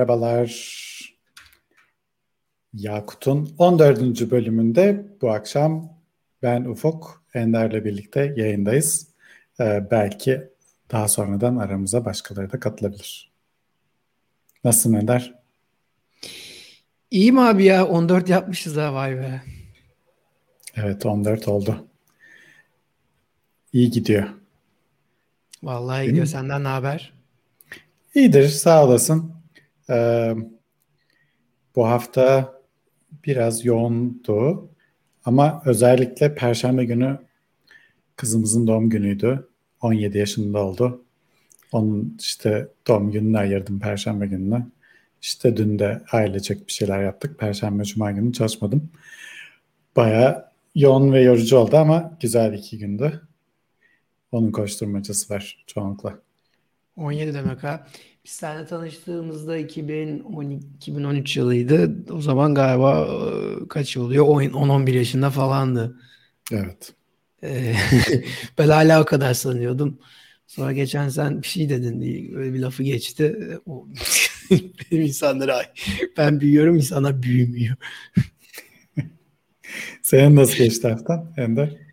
Merhabalar. Yakut'un 14. bölümünde bu akşam ben Ufuk Ender'le birlikte yayındayız. Ee, belki daha sonradan aramıza başkaları da katılabilir. Nasılsın Ender? İyiyim abi ya 14 yapmışız ha vay be. Evet 14 oldu. İyi gidiyor. Vallahi gidiyor. Senden ne haber? İyidir sağ olasın. Bu hafta biraz yoğundu ama özellikle Perşembe günü kızımızın doğum günüydü. 17 yaşında oldu. Onun işte doğum gününü ayırdım Perşembe gününe. İşte dün de ailecek bir şeyler yaptık. Perşembe, Cuma günü çalışmadım. Baya yoğun ve yorucu oldu ama güzel iki gündü. Onun koşturmacası var çoğunlukla. 17 demek ha. Biz seninle tanıştığımızda 2012, 2013 yılıydı. O zaman galiba e, kaç oluyor? 10-11 yaşında falandı. Evet. Ee, ben hala o kadar sanıyordum. Sonra geçen sen bir şey dedin diye öyle bir lafı geçti. O, benim insanlara ben büyüyorum insanlar büyümüyor. Senin nasıl geçti haftan Ender?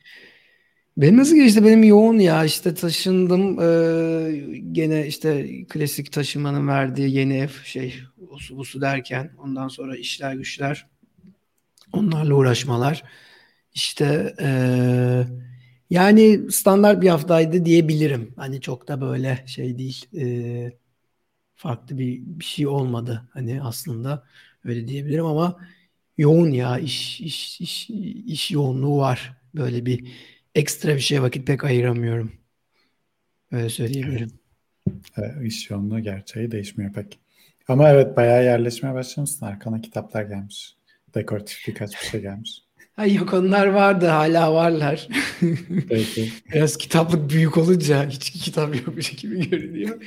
Benim nasıl geçti? Benim yoğun ya. İşte taşındım ee, gene işte klasik taşımanın verdiği yeni ev şey usu busu derken ondan sonra işler güçler onlarla uğraşmalar. İşte ee, yani standart bir haftaydı diyebilirim. Hani çok da böyle şey değil ee, farklı bir, bir şey olmadı hani aslında. Öyle diyebilirim ama yoğun ya. İş iş iş iş yoğunluğu var. Böyle bir ekstra bir şeye vakit pek ayıramıyorum. Öyle söyleyebilirim. Evet. İş yoğunluğu gerçeği değişmiyor pek. Ama evet bayağı yerleşmeye başlamışsın. Arkana kitaplar gelmiş. Dekoratif birkaç bir şey gelmiş. Ay yok onlar vardı hala varlar. Peki. Biraz kitaplık büyük olunca hiç kitap yokmuş gibi görünüyor.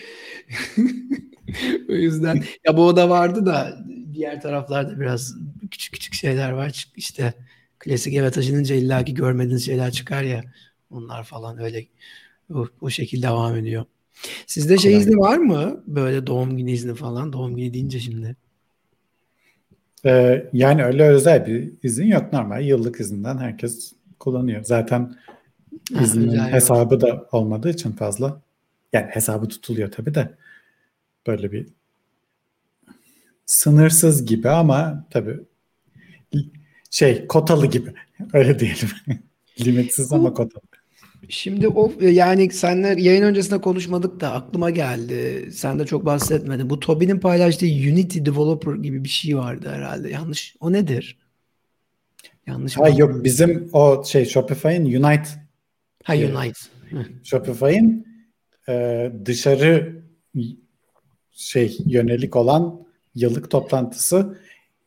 o yüzden ya bu oda vardı da diğer taraflarda biraz küçük küçük şeyler var. İşte klasik eve taşınınca illaki görmediğiniz şeyler çıkar ya. Onlar falan öyle o, o şekilde devam ediyor. Sizde şey izni var mı? Böyle doğum günü izni falan. Doğum günü deyince şimdi. Ee, yani öyle özel bir izin yok. Normal yıllık izinden herkes kullanıyor. Zaten iznin ha, hesabı var. da olmadığı için fazla. Yani hesabı tutuluyor tabii de. Böyle bir sınırsız gibi ama tabii şey kotalı gibi. Öyle diyelim. Limitsiz ama kotalı. Şimdi o yani senler yayın öncesinde konuşmadık da aklıma geldi. Sen de çok bahsetmedin. Bu Toby'nin paylaştığı Unity Developer gibi bir şey vardı herhalde. Yanlış. O nedir? Yanlış ha, yok bizim o şey Shopify'in Unite. Ha Unite. Shopify'in e, dışarı şey yönelik olan yıllık toplantısı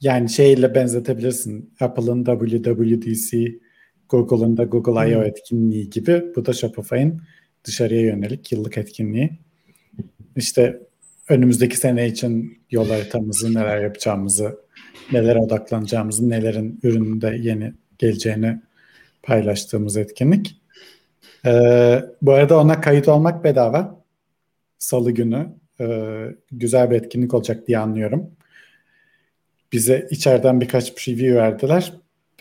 yani şeyle benzetebilirsin. Apple'ın WWDC, Google'ın da Google I.O. Hmm. etkinliği gibi. Bu da Shopify'in dışarıya yönelik yıllık etkinliği. İşte önümüzdeki sene için yol haritamızı, neler yapacağımızı, nelere odaklanacağımızı, nelerin ürününde yeni geleceğini paylaştığımız etkinlik. Ee, bu arada ona kayıt olmak bedava. Salı günü e, güzel bir etkinlik olacak diye anlıyorum bize içeriden birkaç preview verdiler.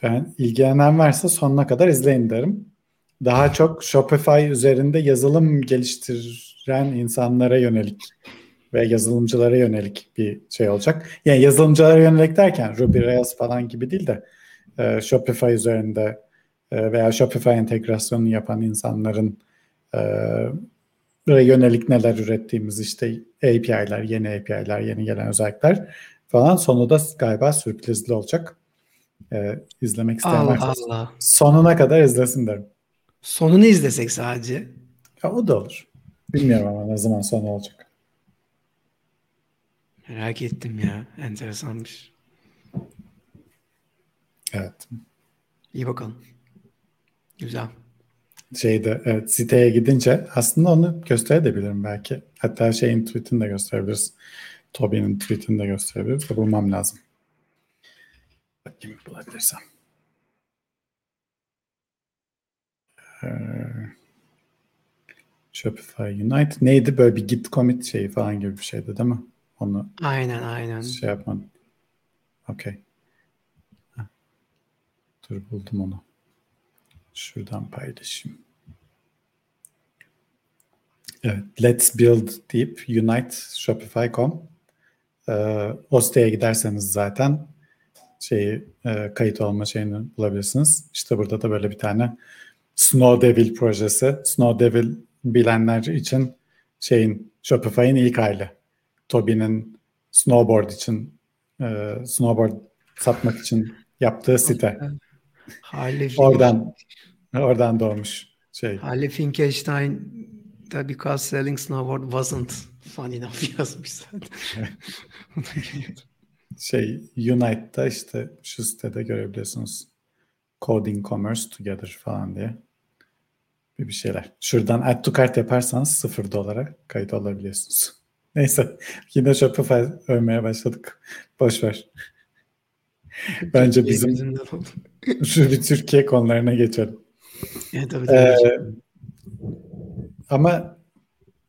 Ben ilgilenen varsa sonuna kadar izleyin derim. Daha çok Shopify üzerinde yazılım geliştiren insanlara yönelik ve yazılımcılara yönelik bir şey olacak. Yani yazılımcılara yönelik derken Ruby Rails falan gibi değil de e, Shopify üzerinde e, veya Shopify entegrasyonunu yapan insanların e, yönelik neler ürettiğimiz işte API'ler, yeni API'ler, yeni gelen özellikler falan. Sonu da galiba sürprizli olacak. Ee, izlemek isteyen Allah varsa Allah. sonuna kadar izlesin derim. Sonunu izlesek sadece. Ya o da olur. Bilmiyorum ama ne zaman sonu olacak. Merak ettim ya. Enteresanmış. Evet. İyi bakalım. Güzel. Şeyde evet, siteye gidince aslında onu gösterebilirim belki. Hatta şeyin tweetini de gösterebiliriz. Toby'nin tweetini de gösterebiliriz de bulmam lazım. Bakayım bulabilirsem. Ee, Shopify Unite neydi böyle bir git commit şeyi falan gibi bir şeydi değil mi? Onu aynen aynen. Şey yapman. Okey. Dur buldum onu. Şuradan paylaşayım. Evet, let's build deyip unite shopify.com e, o siteye giderseniz zaten şeyi e, kayıt olma şeyini bulabilirsiniz. İşte burada da böyle bir tane Snow Devil projesi. Snow Devil bilenler için şeyin Shopify'in ilk hali. Toby'nin snowboard için e, snowboard satmak için yaptığı site. Hale oradan oradan doğmuş şey. Hale Finkelstein da because selling snowboard wasn't fun enough yazmış zaten. şey Unite'da işte şu sitede görebiliyorsunuz. Coding Commerce Together falan diye bir bir şeyler. Şuradan add to cart yaparsanız sıfır dolara kayıt olabiliyorsunuz. Neyse yine Shopify övmeye başladık. Boş ver. Bence bizim şu bir Türkiye konularına geçelim. Evet, tabii, tabii. Ee, ama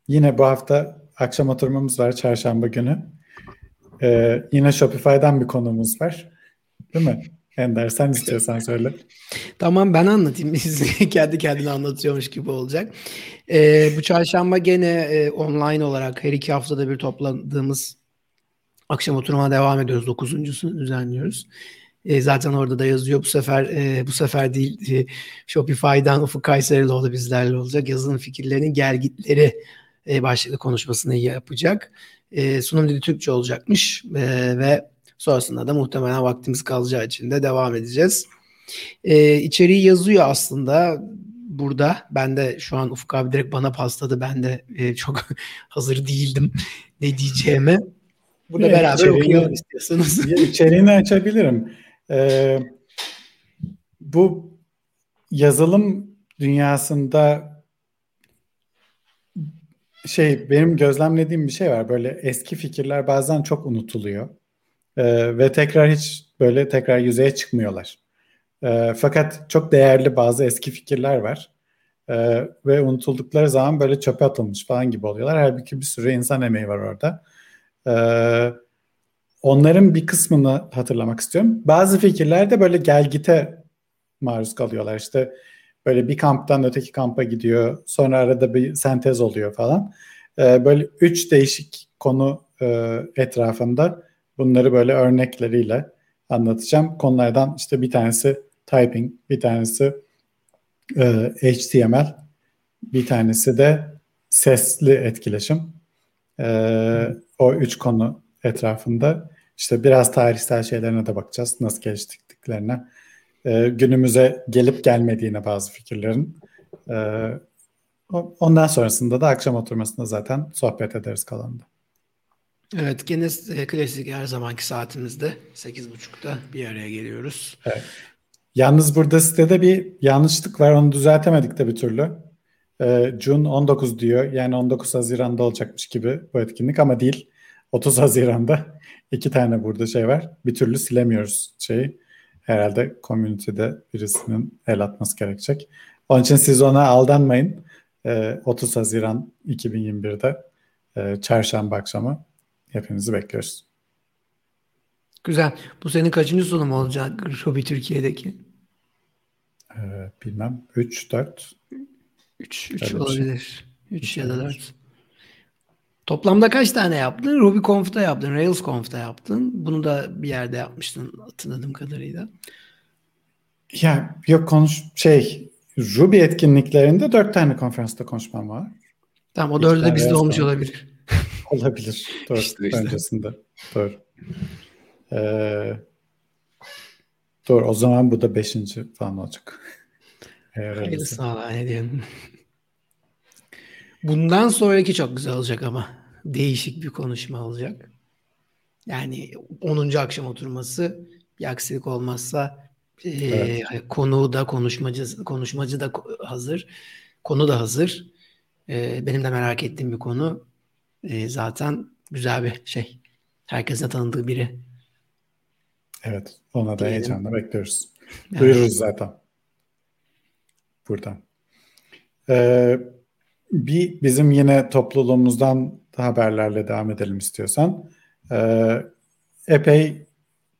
yine bu hafta akşam oturmamız var çarşamba günü. Ee, yine Shopify'dan bir konumuz var. Değil mi? Ender sen istiyorsan söyle. Tamam ben anlatayım. Biz kendi kendine anlatıyormuş gibi olacak. Ee, bu çarşamba gene e, online olarak her iki haftada bir topladığımız akşam oturuma devam ediyoruz. Dokuzuncusunu düzenliyoruz. E, zaten orada da yazıyor. Bu sefer e, bu sefer değil e, Shopify'dan Ufuk Kayserioğlu bizlerle olacak. Yazılım fikirlerinin gelgitleri e, başlıklı konuşmasını yapacak. E, sunum dili Türkçe olacakmış e, ve sonrasında da muhtemelen vaktimiz kalacağı için de devam edeceğiz. E, içeriği yazıyor aslında burada. Ben de şu an Ufuk abi direkt bana pasladı. Ben de e, çok hazır değildim ne diyeceğime. Burada evet, beraber okuyalım istiyorsanız. İçeriğini açabilirim. Ee, bu yazılım dünyasında şey benim gözlemlediğim bir şey var. Böyle eski fikirler bazen çok unutuluyor. Ee, ve tekrar hiç böyle tekrar yüzeye çıkmıyorlar. Ee, fakat çok değerli bazı eski fikirler var. Ee, ve unutuldukları zaman böyle çöpe atılmış falan gibi oluyorlar. Halbuki bir sürü insan emeği var orada. Ee, onların bir kısmını hatırlamak istiyorum. Bazı fikirler de böyle gelgite maruz kalıyorlar. İşte böyle bir kamptan öteki kampa gidiyor. Sonra arada bir sentez oluyor falan. Ee, böyle üç değişik konu e, etrafında bunları böyle örnekleriyle anlatacağım. Konulardan işte bir tanesi typing, bir tanesi e, HTML, bir tanesi de sesli etkileşim. E, o üç konu etrafında işte biraz tarihsel şeylerine de bakacağız. Nasıl geliştirdiklerine. E, günümüze gelip gelmediğine bazı fikirlerin. E, ondan sonrasında da akşam oturmasında zaten sohbet ederiz kalanında. Evet gene e, klasik her zamanki saatimizde 8.30'da bir araya geliyoruz. Evet. Yalnız burada sitede bir yanlışlık var. Onu düzeltemedik de bir türlü. Ee, June 19 diyor. Yani 19 Haziran'da olacakmış gibi bu etkinlik ama değil. 30 Haziran'da iki tane burada şey var. Bir türlü silemiyoruz şeyi. Herhalde community'de birisinin el atması gerekecek. Onun için siz ona aldanmayın. Ee, 30 Haziran 2021'de e, çarşamba akşamı hepinizi bekliyoruz. Güzel. Bu senin kaçıncı sunum olacak Robi Türkiye'deki? Ee, bilmem. 3, 4. 3, 3 olabilir. 3 ya da 4. Toplamda kaç tane yaptın? RubyConf'ta yaptın, RailsConf'ta yaptın. Bunu da bir yerde yapmıştın hatırladığım kadarıyla. Ya yok konuş şey Ruby etkinliklerinde dört tane konferansta konuşmam var. Tamam o dördü de bizde olmuş olabilir. olabilir. Dört işte, işte. öncesinde. Doğru. Ee, doğru o zaman bu da beşinci falan olacak. Hayırlısı valla ne diyelim. Bundan sonraki çok güzel olacak ama. Değişik bir konuşma olacak. Yani 10. akşam oturması bir aksilik olmazsa e, evet. e, konu da konuşmacı konuşmacı da hazır. Konu da hazır. E, benim de merak ettiğim bir konu. E, zaten güzel bir şey. Herkese tanıdığı biri. Evet. Ona da heyecanla bekliyoruz. Evet. Duyururuz zaten. Buradan. Ee, bir bizim yine topluluğumuzdan haberlerle devam edelim istiyorsan. Ee, epey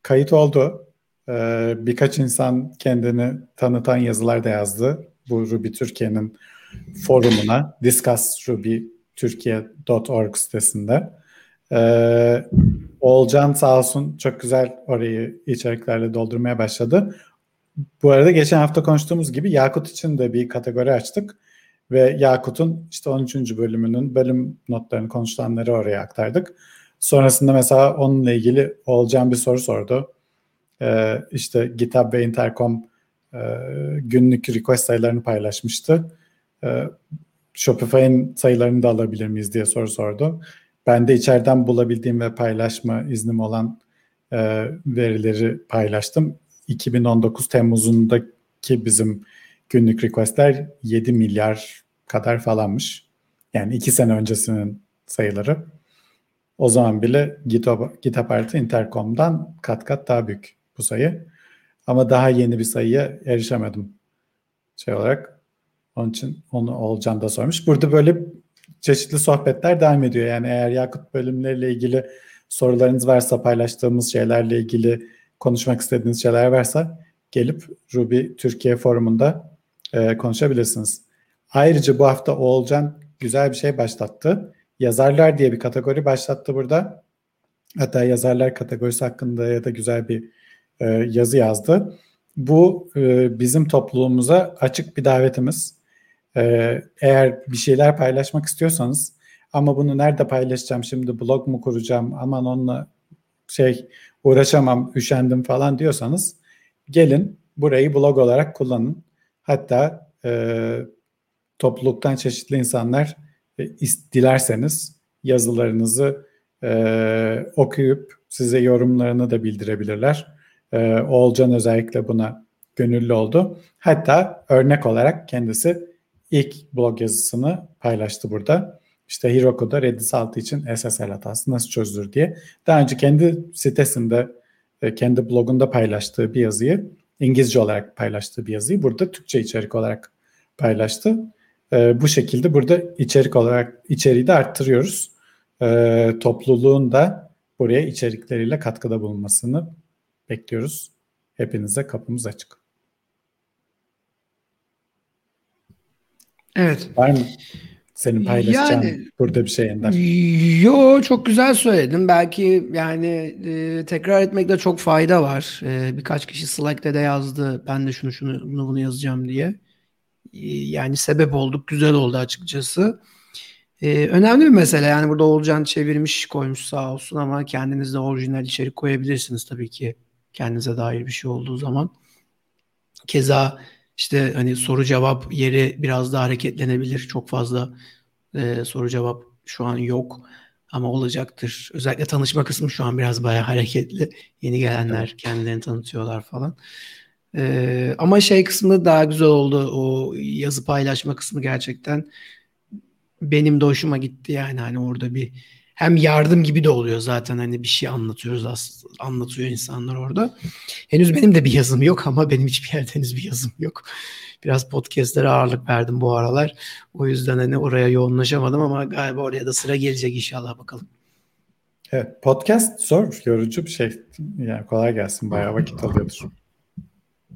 kayıt oldu. Ee, birkaç insan kendini tanıtan yazılar da yazdı. Bu Ruby Türkiye'nin forumuna discussrubyturkiye.org sitesinde. Ee, Olcan sağ olsun çok güzel orayı içeriklerle doldurmaya başladı. Bu arada geçen hafta konuştuğumuz gibi Yakut için de bir kategori açtık ve Yakut'un işte 13. bölümünün bölüm notlarını konuşulanları oraya aktardık. Sonrasında mesela onunla ilgili Olcan bir soru sordu. Ee, işte GitHub ve Intercom e, günlük request sayılarını paylaşmıştı. Ee, Shopify'ın sayılarını da alabilir miyiz diye soru sordu. Ben de içeriden bulabildiğim ve paylaşma iznim olan e, verileri paylaştım. 2019 Temmuz'undaki bizim günlük requestler 7 milyar kadar falanmış. Yani 2 sene öncesinin sayıları. O zaman bile GitHub, GitHub artı Intercom'dan kat kat daha büyük bu sayı. Ama daha yeni bir sayıya erişemedim. Şey olarak onun için onu Olcan da sormuş. Burada böyle çeşitli sohbetler devam ediyor. Yani eğer Yakut bölümleriyle ilgili sorularınız varsa paylaştığımız şeylerle ilgili konuşmak istediğiniz şeyler varsa gelip Ruby Türkiye forumunda e, konuşabilirsiniz. Ayrıca bu hafta Oğulcan güzel bir şey başlattı. Yazarlar diye bir kategori başlattı burada. Hatta yazarlar kategorisi hakkında ya da güzel bir e, yazı yazdı. Bu e, bizim topluluğumuza açık bir davetimiz. E, eğer bir şeyler paylaşmak istiyorsanız ama bunu nerede paylaşacağım şimdi blog mu kuracağım aman onunla şey uğraşamam üşendim falan diyorsanız gelin burayı blog olarak kullanın. Hatta e, topluluktan çeşitli insanlar e, dilerseniz yazılarınızı e, okuyup size yorumlarını da bildirebilirler. E, Oğulcan özellikle buna gönüllü oldu. Hatta örnek olarak kendisi ilk blog yazısını paylaştı burada. İşte Heroku'da Redis 6 için SSL hatası nasıl çözülür diye. Daha önce kendi sitesinde, e, kendi blogunda paylaştığı bir yazıyı, İngilizce olarak paylaştığı bir yazıyı burada Türkçe içerik olarak paylaştı. E, bu şekilde burada içerik olarak içeriği de arttırıyoruz. E, topluluğun da buraya içerikleriyle katkıda bulunmasını bekliyoruz. Hepinize kapımız açık. Evet. Var mı senin paylaşacağın yani, burada bir şey Ender? Yo çok güzel söyledin. Belki yani e, tekrar etmekte çok fayda var. E, birkaç kişi Slack'te de yazdı. Ben de şunu şunu bunu bunu yazacağım diye. E, yani sebep olduk. Güzel oldu açıkçası. E, önemli bir mesele. Yani burada Olcan çevirmiş koymuş sağ olsun ama kendiniz de orijinal içerik koyabilirsiniz tabii ki. Kendinize dair bir şey olduğu zaman. Keza işte hani soru cevap yeri biraz daha hareketlenebilir. Çok fazla e, soru cevap şu an yok ama olacaktır. Özellikle tanışma kısmı şu an biraz bayağı hareketli. Yeni gelenler evet. kendilerini tanıtıyorlar falan. Ee, ama şey kısmı daha güzel oldu. O yazı paylaşma kısmı gerçekten benim de hoşuma gitti yani hani orada bir hem yardım gibi de oluyor zaten hani bir şey anlatıyoruz aslında anlatıyor insanlar orada. Henüz benim de bir yazım yok ama benim hiçbir yerde henüz bir yazım yok. Biraz podcastlere ağırlık verdim bu aralar. O yüzden hani oraya yoğunlaşamadım ama galiba oraya da sıra gelecek inşallah bakalım. Evet, podcast zor, yorucu bir şey. Yani kolay gelsin, bayağı vakit alıyordur.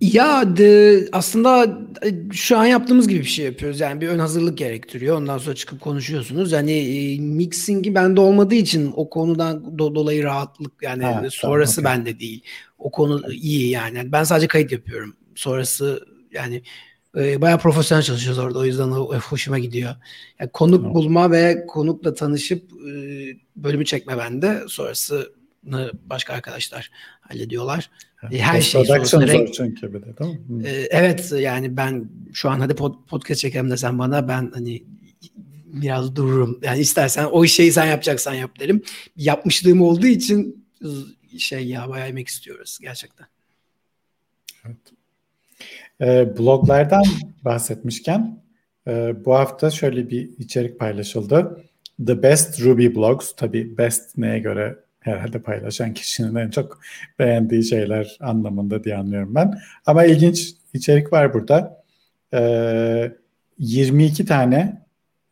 Ya de, aslında e, şu an yaptığımız gibi bir şey yapıyoruz. Yani bir ön hazırlık gerektiriyor. Ondan sonra çıkıp konuşuyorsunuz. Yani e, mixingi bende olmadığı için o konudan do- dolayı rahatlık yani ha, sonrası tamam, okay. bende değil. O konu iyi yani. Ben sadece kayıt yapıyorum. Sonrası yani e, bayağı profesyonel çalışıyoruz orada. O yüzden o, hoşuma gidiyor. Yani konuk tamam. bulma ve konukla tanışıp e, bölümü çekme bende. Sonrası başka arkadaşlar hallediyorlar. Her şey sorusuna renk... çünkü bir de değil mi? Ee, evet yani ben şu an hadi pod, podcast çekelim desen bana ben hani biraz dururum. Yani istersen o şeyi sen yapacaksan yap derim. Yapmışlığım olduğu için şey ya bayağı yemek istiyoruz gerçekten. Evet. Ee, bloglardan bahsetmişken e, bu hafta şöyle bir içerik paylaşıldı. The Best Ruby Blogs. Tabii best neye göre herhalde paylaşan kişinin en çok beğendiği şeyler anlamında diye anlıyorum ben. Ama ilginç içerik var burada. Ee, 22 tane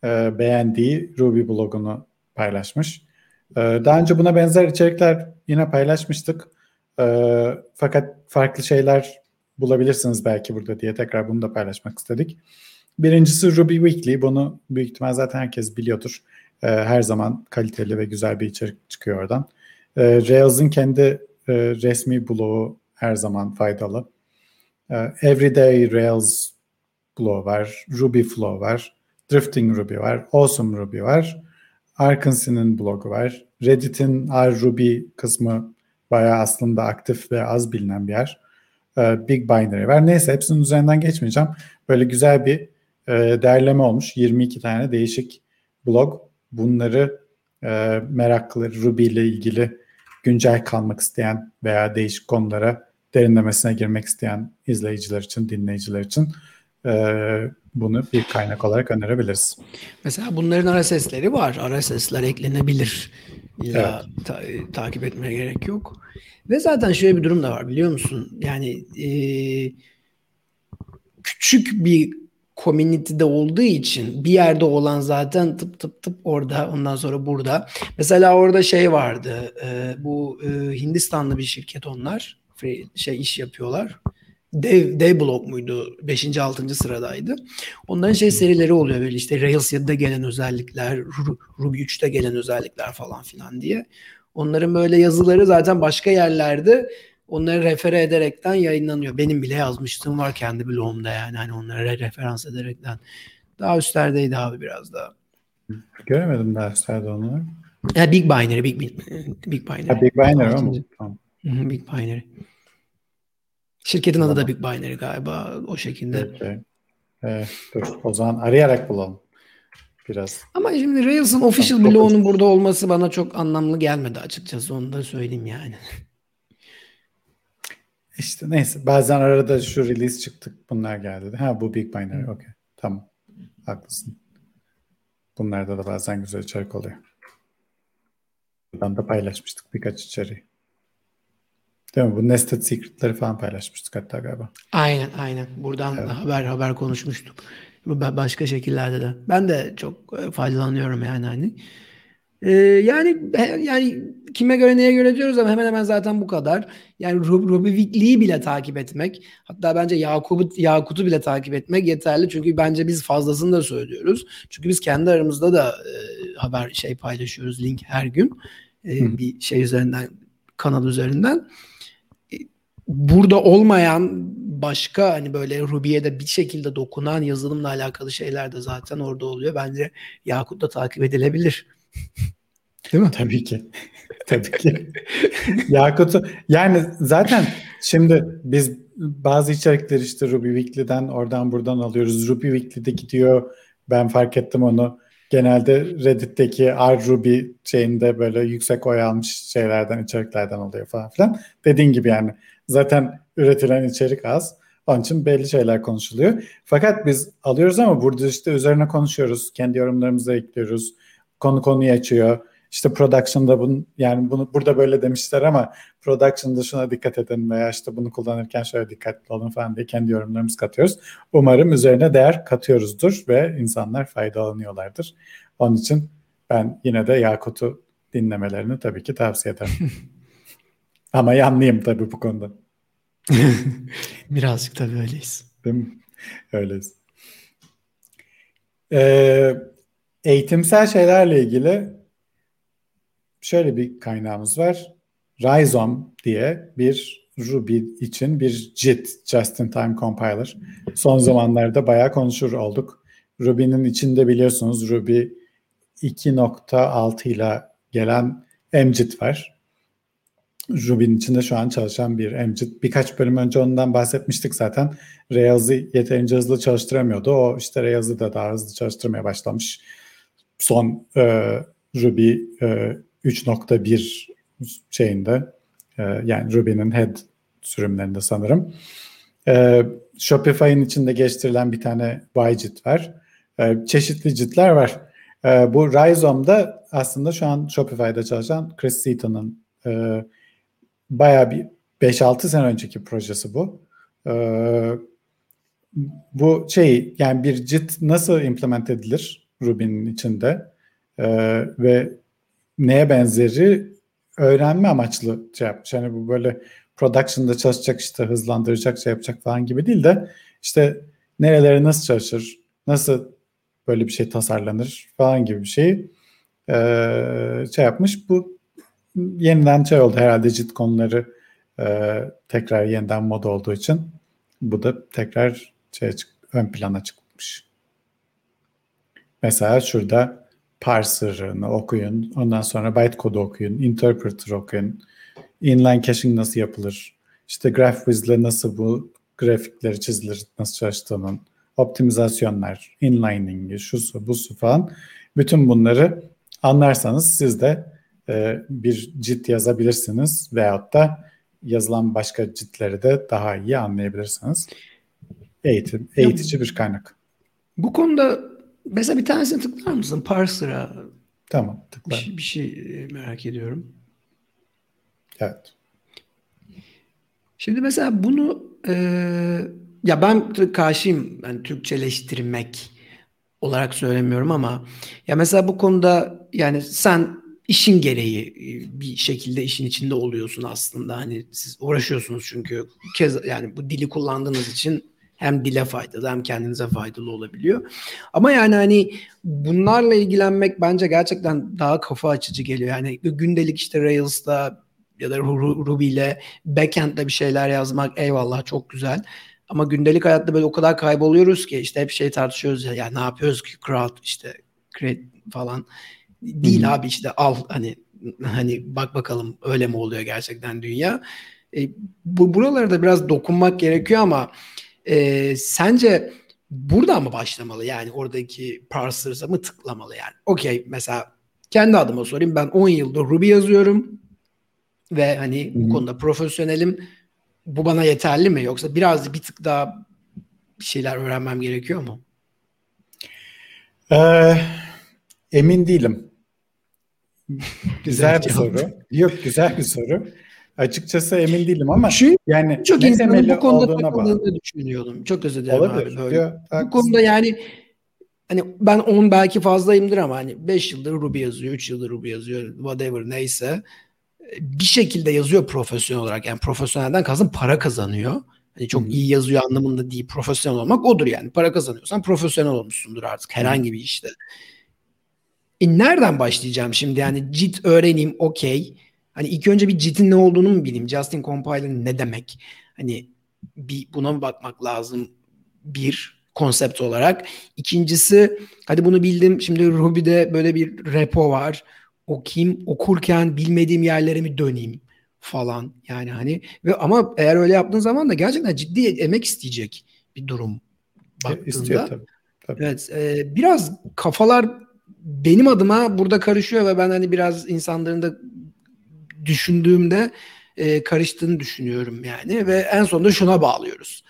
e, beğendiği Ruby blogunu paylaşmış. Ee, daha önce buna benzer içerikler yine paylaşmıştık. Ee, fakat farklı şeyler bulabilirsiniz belki burada diye tekrar bunu da paylaşmak istedik. Birincisi Ruby Weekly. Bunu büyük ihtimal zaten herkes biliyordur. Ee, her zaman kaliteli ve güzel bir içerik çıkıyor oradan. Rails'ın kendi e, resmi blogu her zaman faydalı. Everyday Rails blogu var. Ruby Flow var. Drifting Ruby var. Awesome Ruby var. Arkansi'nin blogu var. Reddit'in R-Ruby kısmı bayağı aslında aktif ve az bilinen bir yer. Ee, Big Binary var. Neyse hepsinin üzerinden geçmeyeceğim. Böyle güzel bir e, derleme olmuş. 22 tane değişik blog. Bunları e, meraklı Ruby ile ilgili güncel kalmak isteyen veya değişik konulara derinlemesine girmek isteyen izleyiciler için, dinleyiciler için e, bunu bir kaynak olarak önerebiliriz. Mesela bunların RSS'leri var. RSS'ler eklenebilir. Ya evet. ta, takip etmeye gerek yok. Ve zaten şöyle bir durum da var biliyor musun? Yani e, küçük bir community'de olduğu için bir yerde olan zaten tıp tıp tıp orada ondan sonra burada. Mesela orada şey vardı. E, bu e, Hindistanlı bir şirket onlar. Free, şey iş yapıyorlar. Dev, Dev Blog muydu? 5. 6. sıradaydı. Onların şey serileri oluyor böyle işte Rails 7'de gelen özellikler, Ruby 3'te gelen özellikler falan filan diye. Onların böyle yazıları zaten başka yerlerde onları refere ederekten yayınlanıyor. Benim bile yazmıştım var kendi blogumda yani hani onlara referans ederekten. Daha üstlerdeydi abi biraz daha. Göremedim daha üstlerde onları. Ya Big Binary, Big, Big, Big Binary. Ha, Big Binary ama. Tamam. Big Binary. Şirketin adı da Big Binary galiba o şekilde. Okay. Ee, dur o zaman arayarak bulalım biraz. Ama şimdi Rails'ın official tamam, bloğunun burada olması bana çok anlamlı gelmedi açıkçası onu da söyleyeyim yani. İşte neyse bazen arada şu release çıktık bunlar geldi. Ha bu Big Binary okey tamam haklısın. Bunlarda da bazen güzel içerik oluyor. Buradan da paylaşmıştık birkaç içeriği. Değil mi? Bu Nested Secret'ları falan paylaşmıştık hatta galiba. Aynen aynen. Buradan evet. haber haber konuşmuştuk. Başka şekillerde de. Ben de çok e, faydalanıyorum yani hani. Ee, yani yani kime göre neye göre diyoruz ama hemen hemen zaten bu kadar. Yani Ruby Weekly'yi bile takip etmek hatta bence Yakup'u Yakut'u bile takip etmek yeterli. Çünkü bence biz fazlasını da söylüyoruz. Çünkü biz kendi aramızda da e, haber şey paylaşıyoruz link her gün. E, bir şey üzerinden kanal üzerinden burada olmayan başka hani böyle Ruby'ye de bir şekilde dokunan yazılımla alakalı şeyler de zaten orada oluyor. Bence Yakut da takip edilebilir. Değil mi? Tabii ki. Tabii ki. Yakut'u yani zaten şimdi biz bazı içerikleri işte Ruby Weekly'den oradan buradan alıyoruz. Ruby Weekly'de gidiyor. Ben fark ettim onu. Genelde Reddit'teki R-Ruby şeyinde böyle yüksek oy almış şeylerden, içeriklerden oluyor falan filan. Dediğin gibi yani Zaten üretilen içerik az. Onun için belli şeyler konuşuluyor. Fakat biz alıyoruz ama burada işte üzerine konuşuyoruz. Kendi yorumlarımızı ekliyoruz. Konu konuyu açıyor. İşte production'da bunu yani bunu burada böyle demişler ama production'da şuna dikkat edin veya işte bunu kullanırken şöyle dikkatli olun falan diye kendi yorumlarımızı katıyoruz. Umarım üzerine değer katıyoruzdur ve insanlar faydalanıyorlardır. Onun için ben yine de Yakut'u dinlemelerini tabii ki tavsiye ederim. Ama yanlıyım tabii bu konuda. Birazcık tabii öyleyiz. Değil mi? Öyleyiz. Ee, eğitimsel şeylerle ilgili şöyle bir kaynağımız var. Rhizome diye bir Ruby için bir JIT, Just in Time Compiler. Son zamanlarda bayağı konuşur olduk. Ruby'nin içinde biliyorsunuz Ruby 2.6 ile gelen MJIT var. Ruby'nin içinde şu an çalışan bir emcid. Birkaç bölüm önce ondan bahsetmiştik zaten. Rails'ı yeterince hızlı çalıştıramıyordu. O işte Rails'ı da daha hızlı çalıştırmaya başlamış. Son e, Ruby e, 3.1 şeyinde e, yani Ruby'nin head sürümlerinde sanırım. E, Shopify'ın içinde geliştirilen bir tane YJIT var. E, çeşitli JIT'ler var. E, bu Rhizome'da aslında şu an Shopify'da çalışan Chris Seaton'ın e, bayağı bir 5-6 sene önceki projesi bu. Ee, bu şey yani bir JIT nasıl implement edilir Ruby'nin içinde ee, ve neye benzeri öğrenme amaçlı şey yapmış. Yani bu böyle production'da çalışacak işte hızlandıracak şey yapacak falan gibi değil de işte nerelere nasıl çalışır, nasıl böyle bir şey tasarlanır falan gibi bir şeyi e, şey yapmış. Bu yeniden şey oldu herhalde JIT konuları e, tekrar yeniden moda olduğu için bu da tekrar şey ön plana çıkmış. Mesela şurada parser'ını okuyun, ondan sonra bytecode'u okuyun, interpreter okuyun, inline caching nasıl yapılır, işte GraphWiz'le nasıl bu grafikleri çizilir, nasıl çalıştığının, optimizasyonlar, inlining'i, şusu, busu falan bütün bunları anlarsanız siz de e, bir cilt yazabilirsiniz veyahut da yazılan başka ciltleri de daha iyi anlayabilirsiniz. Eğitim, eğitici bir kaynak. Bu konuda mesela bir tanesini tıklar mısın? Parser'a. Tamam tıklar. Bir, şey, bir şey merak ediyorum. Evet. Şimdi mesela bunu e, ya ben karşıyım yani Türkçeleştirmek olarak söylemiyorum ama ya mesela bu konuda yani sen işin gereği e, bir şekilde işin içinde oluyorsun aslında. Hani siz uğraşıyorsunuz çünkü kez yani bu dili kullandığınız için hem dile faydalı hem kendinize faydalı olabiliyor. Ama yani hani bunlarla ilgilenmek bence gerçekten daha kafa açıcı geliyor. Yani gündelik işte Rails'da ya da Ruby ile backend'de bir şeyler yazmak eyvallah çok güzel. Ama gündelik hayatta böyle o kadar kayboluyoruz ki işte hep şey tartışıyoruz ya, ya ne yapıyoruz ki crowd işte create falan. Değil Hı-hı. abi işte al hani hani bak bakalım öyle mi oluyor gerçekten dünya. E, bu buralarda biraz dokunmak gerekiyor ama e, sence burada mı başlamalı yani oradaki parsers'a mı tıklamalı yani? Okey mesela kendi adıma sorayım ben 10 yıldır Ruby yazıyorum ve hani Hı-hı. bu konuda profesyonelim. Bu bana yeterli mi yoksa biraz bir tık daha bir şeyler öğrenmem gerekiyor mu? Ee, emin değilim. güzel bir soru. Yok güzel bir soru. Açıkçası emin değilim ama Şu, yani çok insanın bu konuda takıldığını düşünüyorum. Çok özür dilerim Olabilir. abi. Böyle. Ya, bu konuda yani hani ben 10 belki fazlayımdır ama hani 5 yıldır Ruby yazıyor, 3 yıldır Ruby yazıyor, whatever neyse bir şekilde yazıyor profesyonel olarak. Yani profesyonelden kastım para kazanıyor. Hani çok hmm. iyi yazıyor anlamında değil. Profesyonel olmak odur yani. Para kazanıyorsan profesyonel olmuşsundur artık herhangi bir işte. E nereden başlayacağım şimdi? Yani JIT öğreneyim okey. Hani ilk önce bir JIT'in ne olduğunu mu bileyim? Justin Compiler ne demek? Hani bir buna mı bakmak lazım? Bir konsept olarak. İkincisi hadi bunu bildim. Şimdi Ruby'de böyle bir repo var okuyayım, okurken bilmediğim yerlere mi döneyim falan. Yani hani ve ama eğer öyle yaptığın zaman da gerçekten ciddi emek isteyecek bir durum baktığında. İstiyor tabii. tabii. Evet, e, biraz kafalar benim adıma burada karışıyor ve ben hani biraz insanların da düşündüğümde e, karıştığını düşünüyorum yani ve en sonunda şuna bağlıyoruz.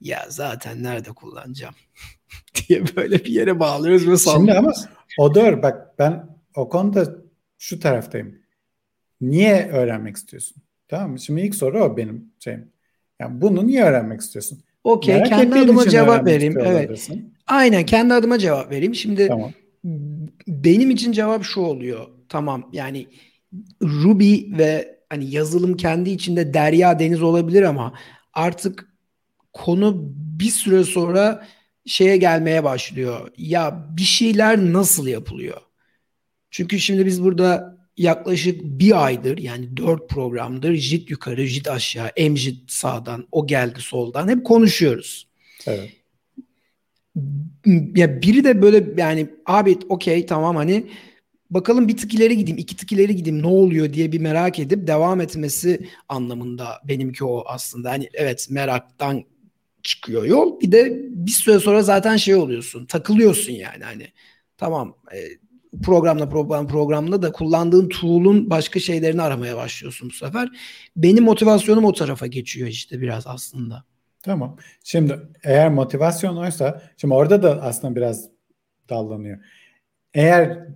Ya zaten nerede kullanacağım diye böyle bir yere bağlıyoruz ve sallıyoruz. Şimdi ama o doğru bak ben o konuda şu taraftayım. Niye öğrenmek istiyorsun? Tamam mı? Şimdi ilk soru o benim şeyim. Yani bunu niye öğrenmek istiyorsun? Okey kendi adıma cevap vereyim. Evet. Aynen kendi adıma cevap vereyim. Şimdi tamam. benim için cevap şu oluyor. Tamam yani Ruby ve hani yazılım kendi içinde derya deniz olabilir ama artık konu bir süre sonra şeye gelmeye başlıyor. Ya bir şeyler nasıl yapılıyor? Çünkü şimdi biz burada yaklaşık bir aydır yani dört programdır JIT yukarı, JIT aşağı, MJIT sağdan, o geldi soldan hep konuşuyoruz. Evet. Ya biri de böyle yani abi okey tamam hani bakalım bir tık ileri gideyim, iki tık ileri gideyim ne oluyor diye bir merak edip devam etmesi anlamında benimki o aslında. Hani evet meraktan çıkıyor yol. Bir de bir süre sonra zaten şey oluyorsun, takılıyorsun yani hani tamam e, programla program programla da kullandığın tool'un başka şeylerini aramaya başlıyorsun bu sefer. Benim motivasyonum o tarafa geçiyor işte biraz aslında. Tamam. Şimdi eğer motivasyon oysa şimdi orada da aslında biraz dallanıyor. Eğer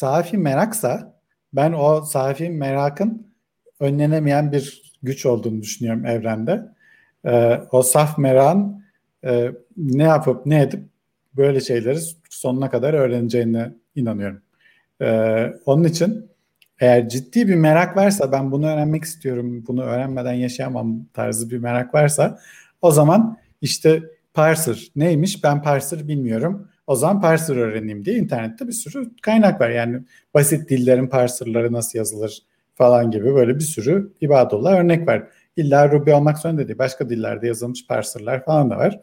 safi meraksa ben o safi merakın önlenemeyen bir güç olduğunu düşünüyorum evrende. Ee, o saf merakın e, ne yapıp ne edip böyle şeyleri sonuna kadar öğreneceğini inanıyorum. Ee, onun için eğer ciddi bir merak varsa ben bunu öğrenmek istiyorum, bunu öğrenmeden yaşayamam tarzı bir merak varsa o zaman işte parser neymiş ben parser bilmiyorum. O zaman parser öğreneyim diye internette bir sürü kaynak var. Yani basit dillerin parserları nasıl yazılır falan gibi böyle bir sürü ibadullah örnek var. İlla Ruby olmak zorunda değil. Başka dillerde yazılmış parserlar falan da var.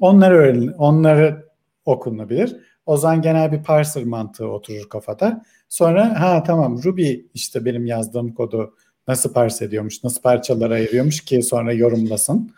Onları öğren onları okunabilir. O zaman genel bir parser mantığı oturur kafada. Sonra ha tamam Ruby işte benim yazdığım kodu nasıl parse ediyormuş, nasıl parçalara ayırıyormuş ki sonra yorumlasın.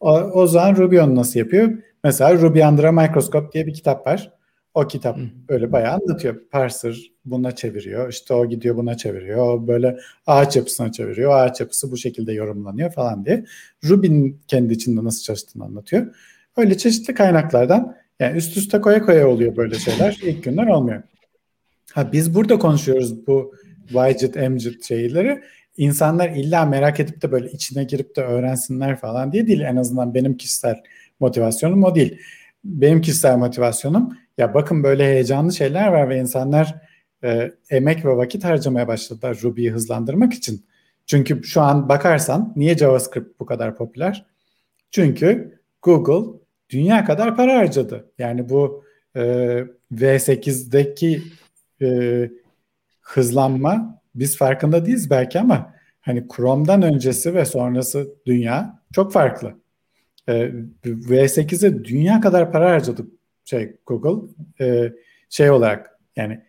O, o zaman Ruby onu nasıl yapıyor? Mesela Ruby Under Microscope diye bir kitap var. O kitap Hı. öyle bayağı anlatıyor. Parser buna çeviriyor. İşte o gidiyor buna çeviriyor. Böyle ağaç yapısına çeviriyor. Ağaç yapısı bu şekilde yorumlanıyor falan diye. Ruby'nin kendi içinde nasıl çalıştığını anlatıyor. Öyle çeşitli kaynaklardan yani üst üste koya koya oluyor böyle şeyler. İlk günler olmuyor. Ha biz burada konuşuyoruz bu Widget, Mjit şeyleri. İnsanlar illa merak edip de böyle içine girip de öğrensinler falan diye değil. En azından benim kişisel motivasyonum o değil. Benim kişisel motivasyonum ya bakın böyle heyecanlı şeyler var ve insanlar e, emek ve vakit harcamaya başladılar Ruby'yi hızlandırmak için. Çünkü şu an bakarsan niye JavaScript bu kadar popüler? Çünkü Google dünya kadar para harcadı. Yani bu e, V8'deki e, hızlanma biz farkında değiliz belki ama hani Chrome'dan öncesi ve sonrası dünya çok farklı. E, V8'e dünya kadar para harcadı şey Google e, şey olarak yani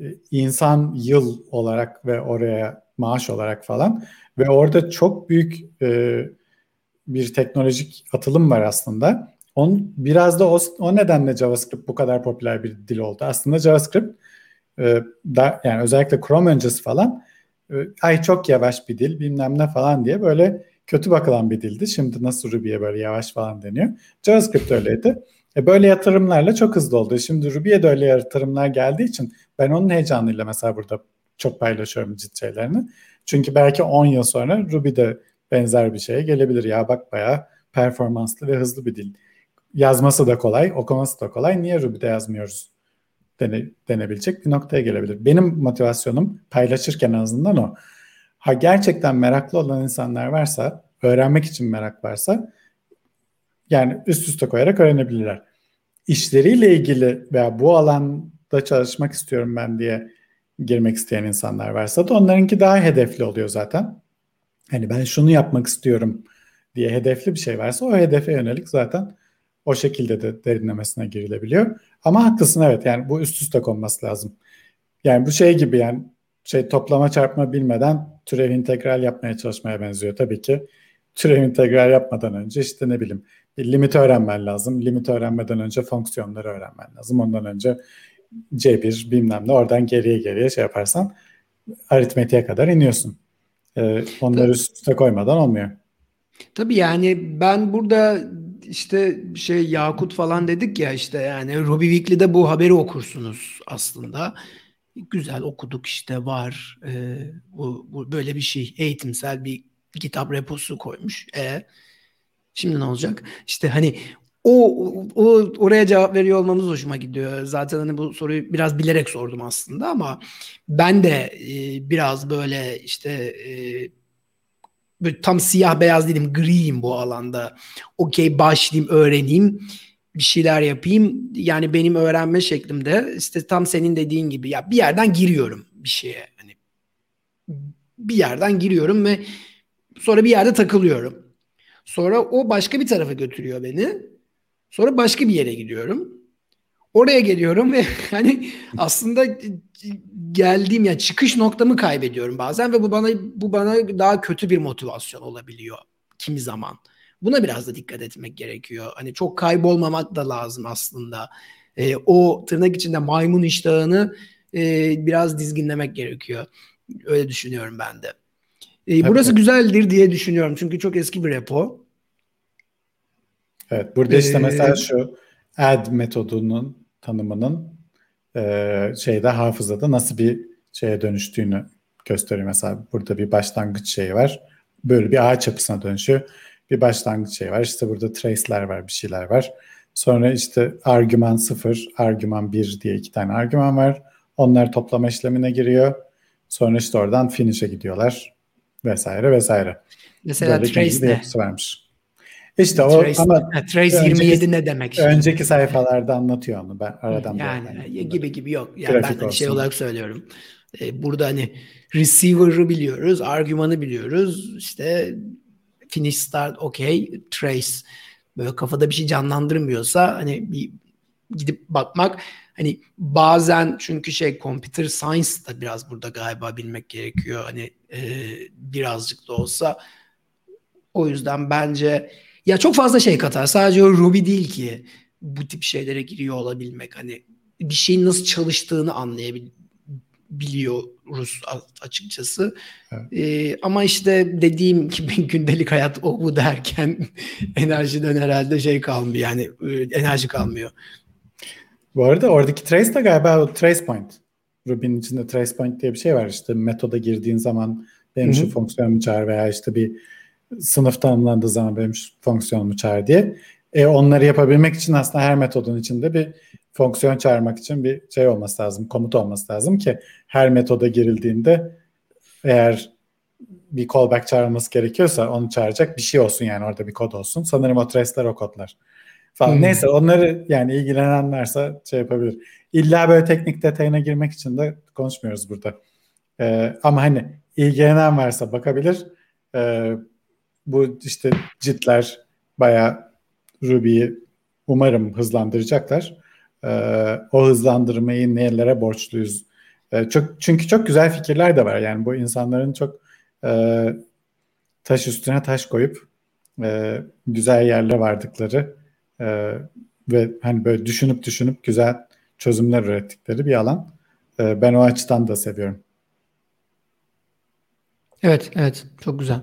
e, insan yıl olarak ve oraya maaş olarak falan ve orada çok büyük e, bir teknolojik atılım var aslında. On, biraz da o, o nedenle JavaScript bu kadar popüler bir dil oldu. Aslında JavaScript e, da, yani özellikle Chrome öncesi falan e, ay çok yavaş bir dil bilmem ne falan diye böyle kötü bakılan bir dildi. Şimdi nasıl Ruby'ye böyle yavaş falan deniyor. JavaScript öyleydi. E böyle yatırımlarla çok hızlı oldu. Şimdi Ruby'ye de öyle yatırımlar geldiği için ben onun heyecanıyla mesela burada çok paylaşıyorum ciddi şeylerini. Çünkü belki 10 yıl sonra Ruby de benzer bir şeye gelebilir. Ya bak bayağı performanslı ve hızlı bir dil. Yazması da kolay, okuması da kolay. Niye Ruby'de yazmıyoruz? Dene, denebilecek bir noktaya gelebilir. Benim motivasyonum paylaşırken en azından o. Ha gerçekten meraklı olan insanlar varsa, öğrenmek için merak varsa yani üst üste koyarak öğrenebilirler. İşleriyle ilgili veya bu alanda çalışmak istiyorum ben diye girmek isteyen insanlar varsa da onlarınki daha hedefli oluyor zaten. Hani ben şunu yapmak istiyorum diye hedefli bir şey varsa o hedefe yönelik zaten o şekilde de derinlemesine girilebiliyor. Ama haklısın evet yani bu üst üste konması lazım. Yani bu şey gibi yani şey toplama çarpma bilmeden türev integral yapmaya çalışmaya benziyor tabii ki. Türev integral yapmadan önce işte ne bileyim limit öğrenmen lazım. Limit öğrenmeden önce fonksiyonları öğrenmen lazım. Ondan önce C1 bilmem ne oradan geriye geriye şey yaparsan aritmetiğe kadar iniyorsun. Ee, onları üst üste koymadan olmuyor. Tabii yani ben burada işte şey Yakut falan dedik ya işte yani Ruby Weekly'de bu haberi okursunuz aslında. Güzel okuduk işte var e, bu, bu böyle bir şey eğitimsel bir kitap reposu koymuş. E şimdi ne olacak? İşte hani o, o oraya cevap veriyor olmamız hoşuma gidiyor. Zaten hani bu soruyu biraz bilerek sordum aslında ama ben de e, biraz böyle işte e, böyle tam siyah beyaz değilim, griyim bu alanda. Okey başlayayım, öğreneyim, bir şeyler yapayım. Yani benim öğrenme şeklimde işte tam senin dediğin gibi ya bir yerden giriyorum bir şeye. Hani bir yerden giriyorum ve sonra bir yerde takılıyorum. Sonra o başka bir tarafa götürüyor beni. Sonra başka bir yere gidiyorum. Oraya geliyorum ve hani aslında geldiğim ya yani çıkış noktamı kaybediyorum bazen ve bu bana bu bana daha kötü bir motivasyon olabiliyor kimi zaman. Buna biraz da dikkat etmek gerekiyor. Hani çok kaybolmamak da lazım aslında. E, o tırnak içinde maymun iştahını e, biraz dizginlemek gerekiyor. Öyle düşünüyorum ben de. E, burası güzeldir diye düşünüyorum. Çünkü çok eski bir repo. Evet. Burada işte ee, mesela şu add metodunun tanımının e, şeyde hafızada nasıl bir şeye dönüştüğünü gösteriyor. Mesela burada bir başlangıç şeyi var. Böyle bir ağaç yapısına dönüşüyor. Bir başlangıç şeyi var. İşte burada trace'ler var, bir şeyler var. Sonra işte argüman 0, argüman 1 diye iki tane argüman var. Onlar toplama işlemine giriyor. Sonra işte oradan finish'e gidiyorlar vesaire vesaire. Mesela Böyle Trace ne? Varmış. İşte o Trace, ama Trace önceki, 27 ne demek? Şimdi? Önceki sayfalarda anlatıyor onu. Ben aradan yani, yani gibi gibi yok. Yani ben hani şey olarak söylüyorum. Ee, burada hani receiver'ı biliyoruz, argümanı biliyoruz. İşte finish start okay, trace. Böyle kafada bir şey canlandırmıyorsa hani bir gidip bakmak hani bazen çünkü şey computer science da biraz burada galiba bilmek gerekiyor. Hani e, birazcık da olsa o yüzden bence ya çok fazla şey katar. Sadece o Ruby değil ki bu tip şeylere giriyor olabilmek. Hani bir şeyin nasıl çalıştığını anlayabiliyoruz açıkçası. Evet. Ee, ama işte dediğim gibi gündelik hayat o bu derken enerjiden herhalde şey kalmıyor. Yani e, enerji kalmıyor. Bu arada oradaki trace de galiba o trace point. Ruby'nin içinde trace point diye bir şey var. İşte metoda girdiğin zaman benim Hı-hı. şu fonksiyonumu çağır veya işte bir sınıf tanımlandığı zaman benim fonksiyonumu çağır diye. E, onları yapabilmek için aslında her metodun içinde bir fonksiyon çağırmak için bir şey olması lazım, komut olması lazım ki her metoda girildiğinde eğer bir callback çağrılması gerekiyorsa onu çağıracak bir şey olsun yani orada bir kod olsun. Sanırım o trace'ler o kodlar. Falan. Hmm. Neyse onları yani ilgilenen varsa şey yapabilir. İlla böyle teknik detayına girmek için de konuşmuyoruz burada. Ee, ama hani ilgilenen varsa bakabilir. Ee, bu işte JIT'ler bayağı Ruby'yi umarım hızlandıracaklar. Ee, o hızlandırmayı nelere borçluyuz? Ee, çok çünkü çok güzel fikirler de var. Yani bu insanların çok e, taş üstüne taş koyup e, güzel yerlere vardıkları e, ve hani böyle düşünüp düşünüp güzel çözümler ürettikleri bir alan. E, ben o açıdan da seviyorum. Evet, evet. Çok güzel.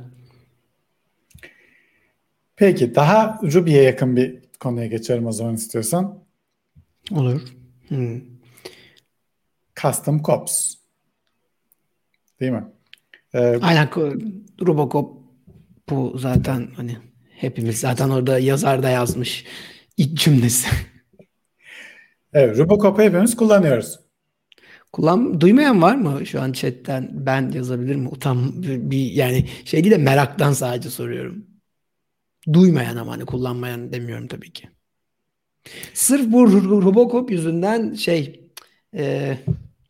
Peki daha Ruby'ye yakın bir konuya geçelim o zaman istiyorsan. Olur. Hmm. Custom Cops. Değil mi? Ee, Aynen Robocop bu zaten hani hepimiz zaten orada yazar da yazmış ilk cümlesi. Evet, Robocop'u hepimiz kullanıyoruz. Kullan duymayan var mı şu an chatten? Ben yazabilir mi? Utan bir yani şey değil de meraktan sadece soruyorum. Duymayan ama hani kullanmayan demiyorum tabii ki. Sırf bu Robocop yüzünden şey e,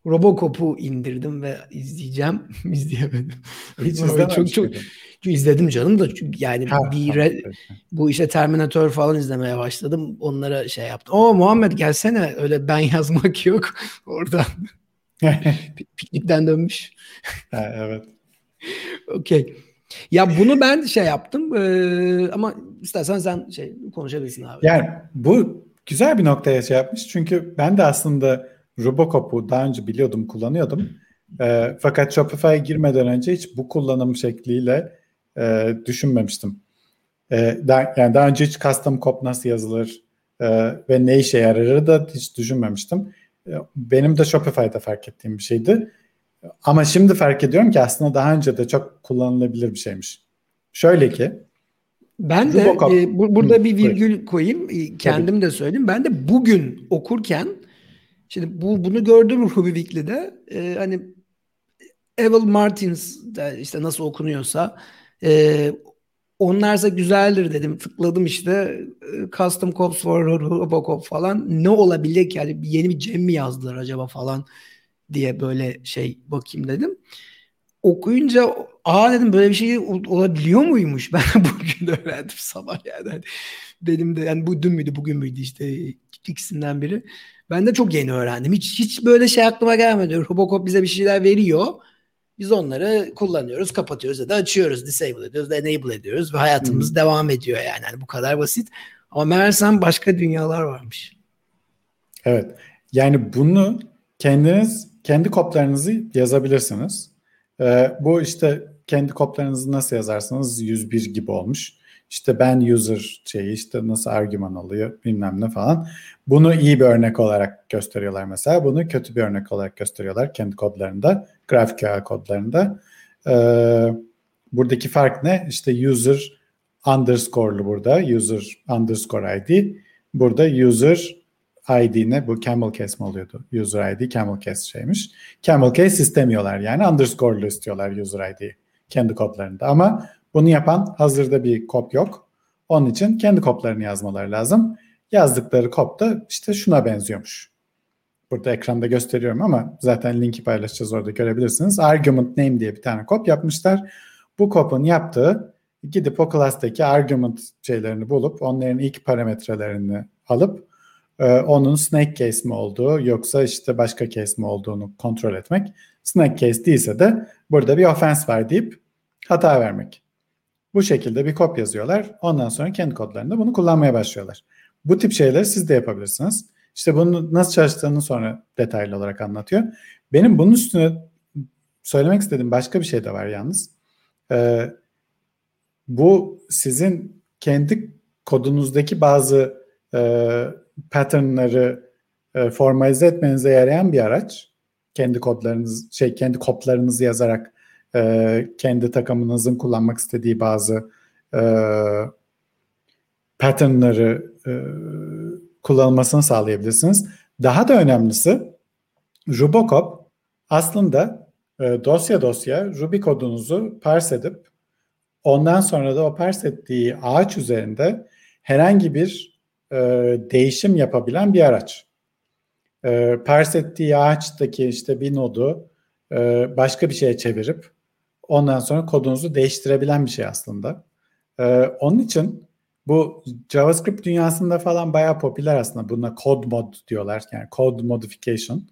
Robocop'u indirdim ve izleyeceğim. İzleyemedim. Hiç çok çok izledim canım da yani ha, bir re, bu işte Terminator falan izlemeye başladım. Onlara şey yaptım. O Muhammed gelsene öyle ben yazmak yok oradan. Piknikten dönmüş. ha, evet. Okey. Ya bunu ben şey yaptım ee, ama istersen sen şey konuşabilirsin abi. Yani bu güzel bir noktaya şey yapmış. Çünkü ben de aslında Robocop'u daha önce biliyordum, kullanıyordum. E, fakat Shopify'a girmeden önce hiç bu kullanım şekliyle e, düşünmemiştim. E, daha, yani daha önce hiç custom cop nasıl yazılır e, ve ne işe yararı da hiç düşünmemiştim. E, benim de Shopify'da fark ettiğim bir şeydi. Ama şimdi fark ediyorum ki aslında daha önce de çok kullanılabilir bir şeymiş. Şöyle ki ben de e, bu, burada bir virgül koyayım. E, kendim Tabii. de söyleyeyim. Ben de bugün okurken şimdi bu bunu gördüm Ruby Weekly'de. E, hani Evel Martins işte nasıl okunuyorsa e, onlarsa güzeldir dedim. Tıkladım işte e, Custom Cops for Robocop falan. Ne olabilir ki? Yani yeni bir Cem mi yazdılar acaba falan diye böyle şey bakayım dedim. Okuyunca aa dedim böyle bir şey olabiliyor muymuş? Ben bugün öğrendim sabah yani. Hani benim de yani bu dün müydü bugün müydü işte ikisinden biri. Ben de çok yeni öğrendim. Hiç hiç böyle şey aklıma gelmedi. Robocop bize bir şeyler veriyor. Biz onları kullanıyoruz, kapatıyoruz ya da açıyoruz, disable ediyoruz, enable ediyoruz ve hayatımız hmm. devam ediyor yani. yani. Bu kadar basit. Ama meğersem başka dünyalar varmış. Evet. Yani bunu kendiniz kendi koplarınızı yazabilirsiniz. Ee, bu işte kendi koplarınızı nasıl yazarsınız 101 gibi olmuş. İşte ben user şeyi işte nasıl argüman alıyor bilmem ne falan. Bunu iyi bir örnek olarak gösteriyorlar mesela. Bunu kötü bir örnek olarak gösteriyorlar kendi kodlarında. GraphQL kodlarında. Ee, buradaki fark ne? İşte user underscore'lu burada. User underscore ID. Burada user ID'ne bu camel case mi oluyordu? User ID camel case şeymiş. Camel case istemiyorlar yani underscore'lu istiyorlar user ID'yi kendi kodlarında. Ama bunu yapan hazırda bir kop yok. Onun için kendi koplarını yazmaları lazım. Yazdıkları kop da işte şuna benziyormuş. Burada ekranda gösteriyorum ama zaten linki paylaşacağız orada görebilirsiniz. Argument name diye bir tane kop yapmışlar. Bu kopun yaptığı gidip o class'taki argument şeylerini bulup onların ilk parametrelerini alıp e, onun snake case mi olduğu yoksa işte başka case mi olduğunu kontrol etmek. Snake case değilse de burada bir offense var deyip hata vermek. Bu şekilde bir kod yazıyorlar. Ondan sonra kendi kodlarında bunu kullanmaya başlıyorlar. Bu tip şeyleri siz de yapabilirsiniz. İşte bunu nasıl çalıştığını sonra detaylı olarak anlatıyor. Benim bunun üstüne söylemek istediğim başka bir şey de var yalnız. Ee, bu sizin kendi kodunuzdaki bazı e, patternları e, formalize etmenize yarayan bir araç. Kendi kodlarınız, şey kendi koplarınızı yazarak e, kendi takımınızın kullanmak istediği bazı e, patternları e, kullanılmasını sağlayabilirsiniz. Daha da önemlisi Rubocop aslında e, dosya dosya Ruby kodunuzu parse edip ondan sonra da o parse ettiği ağaç üzerinde herhangi bir e, değişim yapabilen bir araç. E, parse ettiği ağaçtaki işte bir nodu e, başka bir şeye çevirip ondan sonra kodunuzu değiştirebilen bir şey aslında. E, onun için bu JavaScript dünyasında falan bayağı popüler aslında. Buna code mod diyorlar. Yani code modification.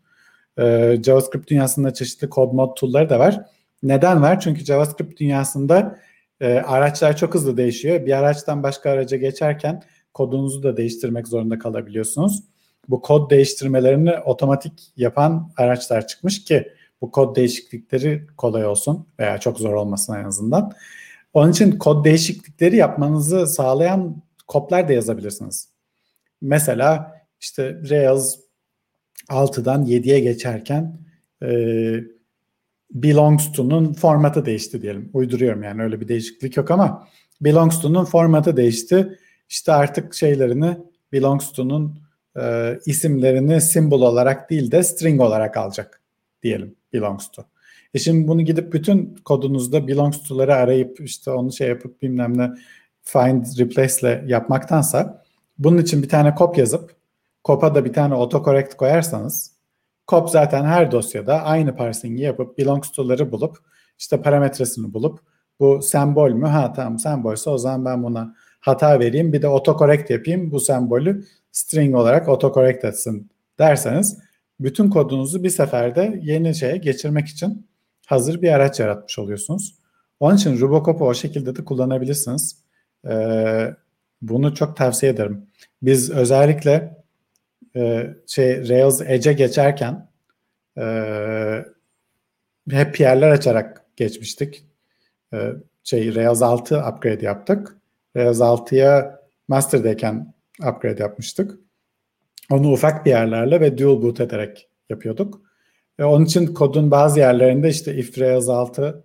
Ee, JavaScript dünyasında çeşitli code mod tool'ları da var. Neden var? Çünkü JavaScript dünyasında e, araçlar çok hızlı değişiyor. Bir araçtan başka araca geçerken kodunuzu da değiştirmek zorunda kalabiliyorsunuz. Bu kod değiştirmelerini otomatik yapan araçlar çıkmış ki bu kod değişiklikleri kolay olsun veya çok zor olmasın en azından. Onun için kod değişiklikleri yapmanızı sağlayan koplar da yazabilirsiniz. Mesela işte Rails 6'dan 7'ye geçerken e, belongs to'nun formatı değişti diyelim. Uyduruyorum yani öyle bir değişiklik yok ama belongs to'nun formatı değişti. İşte artık şeylerini belongs to'nun e, isimlerini symbol olarak değil de string olarak alacak diyelim belongs to. E şimdi bunu gidip bütün kodunuzda belongs to'ları arayıp işte onu şey yapıp bilmem ne find replace ile yapmaktansa bunun için bir tane kop yazıp kopa da bir tane autocorrect koyarsanız kop zaten her dosyada aynı parsing'i yapıp belongs to'ları bulup işte parametresini bulup bu sembol mü? Ha tamam sembolse o zaman ben buna hata vereyim bir de autocorrect yapayım bu sembolü string olarak autocorrect etsin derseniz bütün kodunuzu bir seferde yeni şeye geçirmek için hazır bir araç yaratmış oluyorsunuz. Onun için Robocop'u o şekilde de kullanabilirsiniz. Ee, bunu çok tavsiye ederim. Biz özellikle e, şey Rails Edge'e geçerken e, hep yerler açarak geçmiştik. E, şey Rails 6 upgrade yaptık. Rails 6'ya master'dayken upgrade yapmıştık. Onu ufak bir yerlerle ve dual boot ederek yapıyorduk. E, onun için kodun bazı yerlerinde işte if Rails 6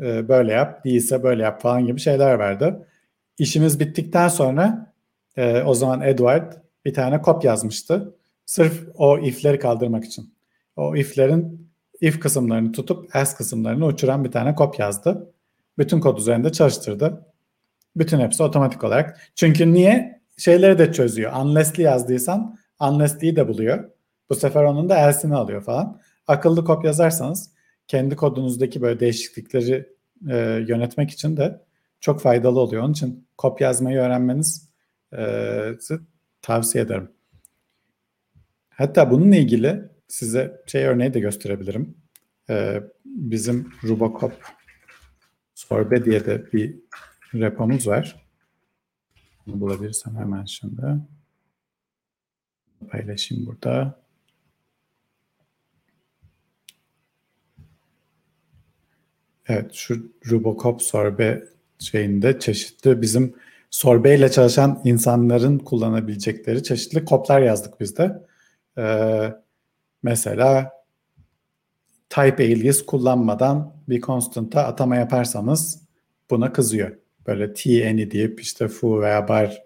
e, böyle yap, değilse böyle yap falan gibi şeyler verdi. İşimiz bittikten sonra e, o zaman Edward bir tane kop yazmıştı. Sırf o if'leri kaldırmak için. O if'lerin if kısımlarını tutup else kısımlarını uçuran bir tane kop yazdı. Bütün kod üzerinde çalıştırdı. Bütün hepsi otomatik olarak. Çünkü niye? Şeyleri de çözüyor. Unless'li yazdıysan unless'liyi de buluyor. Bu sefer onun da else'ini alıyor falan akıllı kod yazarsanız kendi kodunuzdaki böyle değişiklikleri e, yönetmek için de çok faydalı oluyor. Onun için kod yazmayı öğrenmenizi e, tavsiye ederim. Hatta bununla ilgili size şey örneği de gösterebilirim. E, bizim Rubocop Sorbe diye de bir repomuz var. Bunu bulabilirsem hemen şimdi paylaşayım burada. Evet şu Robocop sorbe şeyinde çeşitli bizim sorbeyle çalışan insanların kullanabilecekleri çeşitli koplar yazdık biz de. Ee, mesela type alias kullanmadan bir constant'a atama yaparsanız buna kızıyor. Böyle t any deyip işte foo veya bar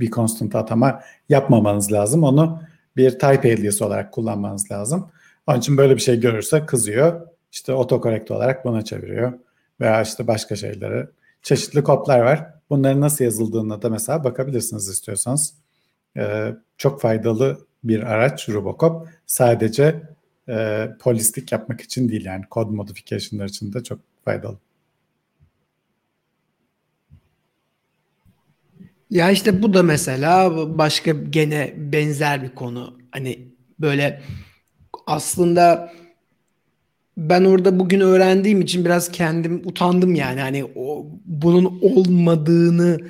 bir constant atama yapmamanız lazım. Onu bir type alias olarak kullanmanız lazım. Onun için böyle bir şey görürse kızıyor. İşte autocorrect olarak buna çeviriyor. Veya işte başka şeylere. Çeşitli koplar var. Bunların nasıl yazıldığına da mesela bakabilirsiniz istiyorsanız. Ee, çok faydalı bir araç Robocop. Sadece e, polislik yapmak için değil yani kod modification'lar için de çok faydalı. Ya işte bu da mesela başka gene benzer bir konu. Hani böyle aslında ben orada bugün öğrendiğim için biraz kendim utandım yani. Hani o bunun olmadığını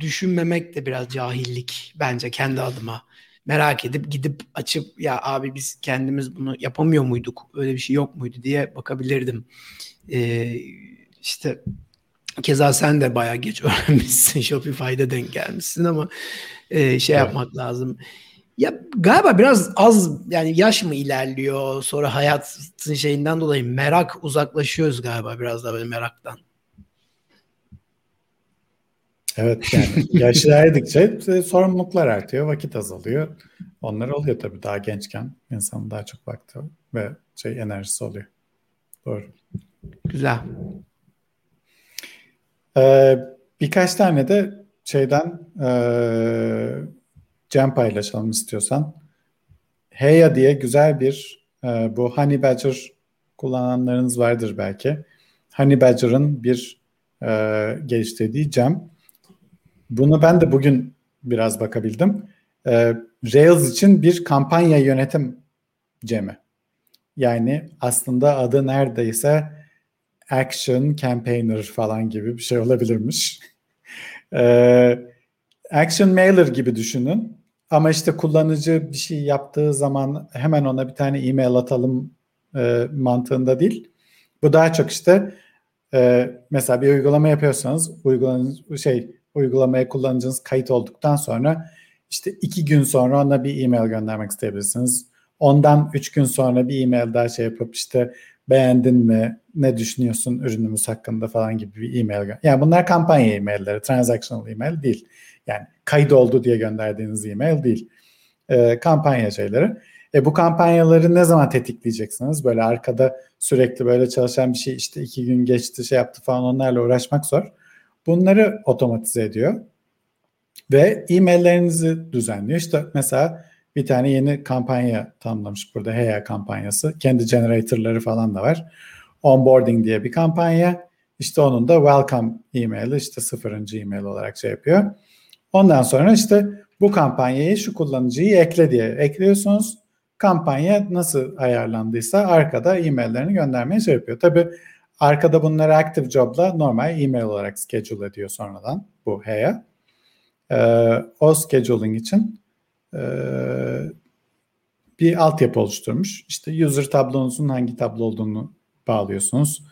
düşünmemek de biraz cahillik bence kendi adıma. Merak edip gidip açıp ya abi biz kendimiz bunu yapamıyor muyduk? Öyle bir şey yok muydu diye bakabilirdim. Ee, işte Keza sen de bayağı geç öğrenmişsin. Shopify'da denk gelmişsin ama e, şey evet. yapmak lazım. Ya galiba biraz az yani yaş mı ilerliyor sonra hayatın şeyinden dolayı merak uzaklaşıyoruz galiba biraz da böyle meraktan. Evet yani yaş ilerledikçe sorumluluklar artıyor, vakit azalıyor. Onlar oluyor tabii daha gençken insanın daha çok vakti ve şey enerjisi oluyor. Doğru. Güzel. Ee, birkaç tane de şeyden e, Cem paylaşalım istiyorsan. Heya diye güzel bir e, bu Honey Badger kullananlarınız vardır belki. Honey Badger'ın bir e, geliştirdiği Cem. Bunu ben de bugün biraz bakabildim. E, Rails için bir kampanya yönetim Cem'i. Yani aslında adı neredeyse Action Campaigner falan gibi bir şey olabilirmiş. ee, action Mailer gibi düşünün. Ama işte kullanıcı bir şey yaptığı zaman hemen ona bir tane e-mail atalım e, mantığında değil. Bu daha çok işte e, mesela bir uygulama yapıyorsanız uygulamacı şey uygulamaya kullanıcınız kayıt olduktan sonra işte iki gün sonra ona bir e-mail göndermek isteyebilirsiniz. Ondan üç gün sonra bir e-mail daha şey yapıp işte beğendin mi, ne düşünüyorsun ürünümüz hakkında falan gibi bir e-mail. Yani bunlar kampanya e-mailleri, transactional e-mail değil. Yani kayıt oldu diye gönderdiğiniz e-mail değil. E, kampanya şeyleri. E, bu kampanyaları ne zaman tetikleyeceksiniz? Böyle arkada sürekli böyle çalışan bir şey işte iki gün geçti şey yaptı falan onlarla uğraşmak zor. Bunları otomatize ediyor. Ve e-maillerinizi düzenliyor. İşte mesela bir tane yeni kampanya tanımlamış burada Heya kampanyası. Kendi generatorları falan da var. Onboarding diye bir kampanya. İşte onun da welcome e-maili işte sıfırıncı e-mail olarak şey yapıyor. Ondan sonra işte bu kampanyayı şu kullanıcıyı ekle diye ekliyorsunuz. Kampanya nasıl ayarlandıysa arkada e-maillerini göndermeye şey yapıyor. Tabi arkada bunları Active Job'la normal e-mail olarak schedule ediyor sonradan bu Heya. Ee, o scheduling için bir altyapı oluşturmuş. İşte user tablonuzun hangi tablo olduğunu bağlıyorsunuz.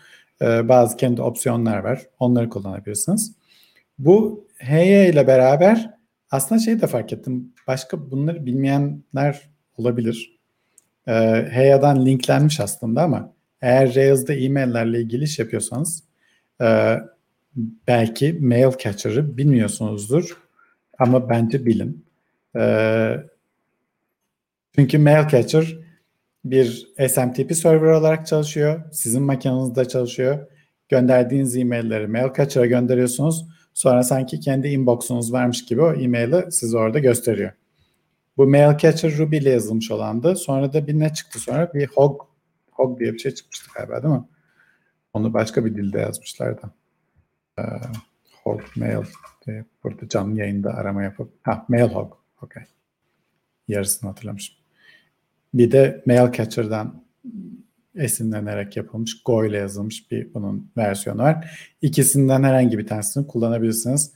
Ee, bazı kendi opsiyonlar var. Onları kullanabilirsiniz. Bu HY ile beraber aslında şey de fark ettim. Başka bunları bilmeyenler olabilir. Ee, HY'dan linklenmiş aslında ama eğer Rails'da e-maillerle ilgili iş yapıyorsanız e, belki mail catcher'ı bilmiyorsunuzdur ama bence bilin. Ee, çünkü Mailcatcher bir SMTP server olarak çalışıyor. Sizin makinenizde çalışıyor. Gönderdiğiniz e-mailleri Mailcatcher'a gönderiyorsunuz. Sonra sanki kendi inbox'unuz varmış gibi o e-maili size orada gösteriyor. Bu Mailcatcher Ruby ile yazılmış olandı. Sonra da bir ne çıktı sonra? Bir Hog, Hog diye bir şey çıkmıştı galiba değil mi? Onu başka bir dilde yazmışlardı. Ee, Hog Mail diye burada canlı yayında arama yapıp ha Mailhog Okay. Yarısını hatırlamışım. Bir de Mailcatcher'dan esinlenerek yapılmış, Go ile yazılmış bir bunun versiyonu var. İkisinden herhangi bir tanesini kullanabilirsiniz.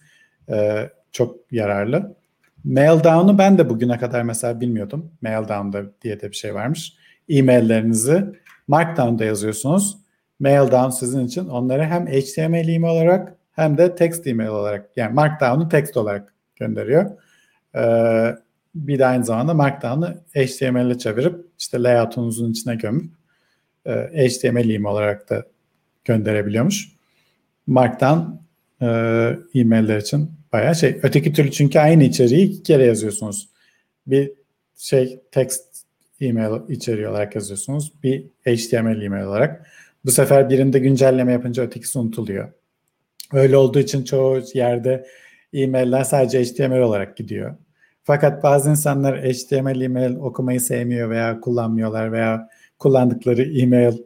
Ee, çok yararlı. Maildown'u ben de bugüne kadar mesela bilmiyordum. Maildown'da diye de bir şey varmış. E-maillerinizi Markdown'da yazıyorsunuz. Maildown sizin için onları hem HTML email olarak hem de text email olarak yani Markdown'u text olarak gönderiyor. Ee, bir de aynı zamanda Markdown'ı HTML'e çevirip işte layout'unuzun içine gömüp e, HTML email olarak da gönderebiliyormuş. Markdown e, e-mailler için bayağı şey. Öteki türlü çünkü aynı içeriği iki kere yazıyorsunuz. Bir şey text e-mail içeriği olarak yazıyorsunuz. Bir HTML e-mail olarak. Bu sefer birinde güncelleme yapınca ötekisi unutuluyor. Öyle olduğu için çoğu yerde e-mailler sadece HTML olarak gidiyor. Fakat bazı insanlar HTML e-mail okumayı sevmiyor veya kullanmıyorlar veya kullandıkları e-mail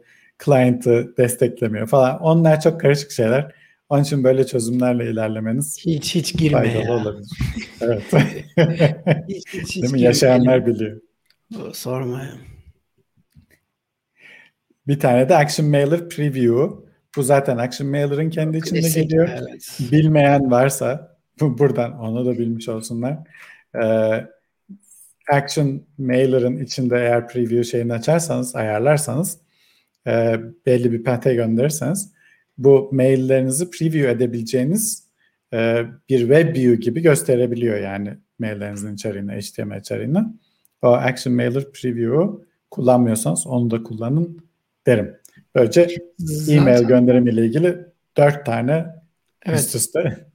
client'ı desteklemiyor falan. Onlar çok karışık şeyler. Onun için böyle çözümlerle ilerlemeniz hiç hiç girme faydalı ya. olabilir. Evet. hiç, hiç, hiç Değil mi? Yaşayanlar biliyor. Sorma. Bir tane de Action Mailer Preview. Bu zaten Action Mailer'ın kendi içinde Klasik, geliyor. Evet. Bilmeyen varsa buradan onu da bilmiş olsunlar. Ee, Action Mailer'ın içinde eğer preview şeyini açarsanız, ayarlarsanız e, belli bir pathe gönderirseniz bu maillerinizi preview edebileceğiniz e, bir web view gibi gösterebiliyor yani maillerinizin içeriğini, HTML içeriğini. O Action Mailer Preview'u kullanmıyorsanız onu da kullanın derim. Böylece Zaten... e-mail gönderimi ile ilgili dört tane evet. üst üste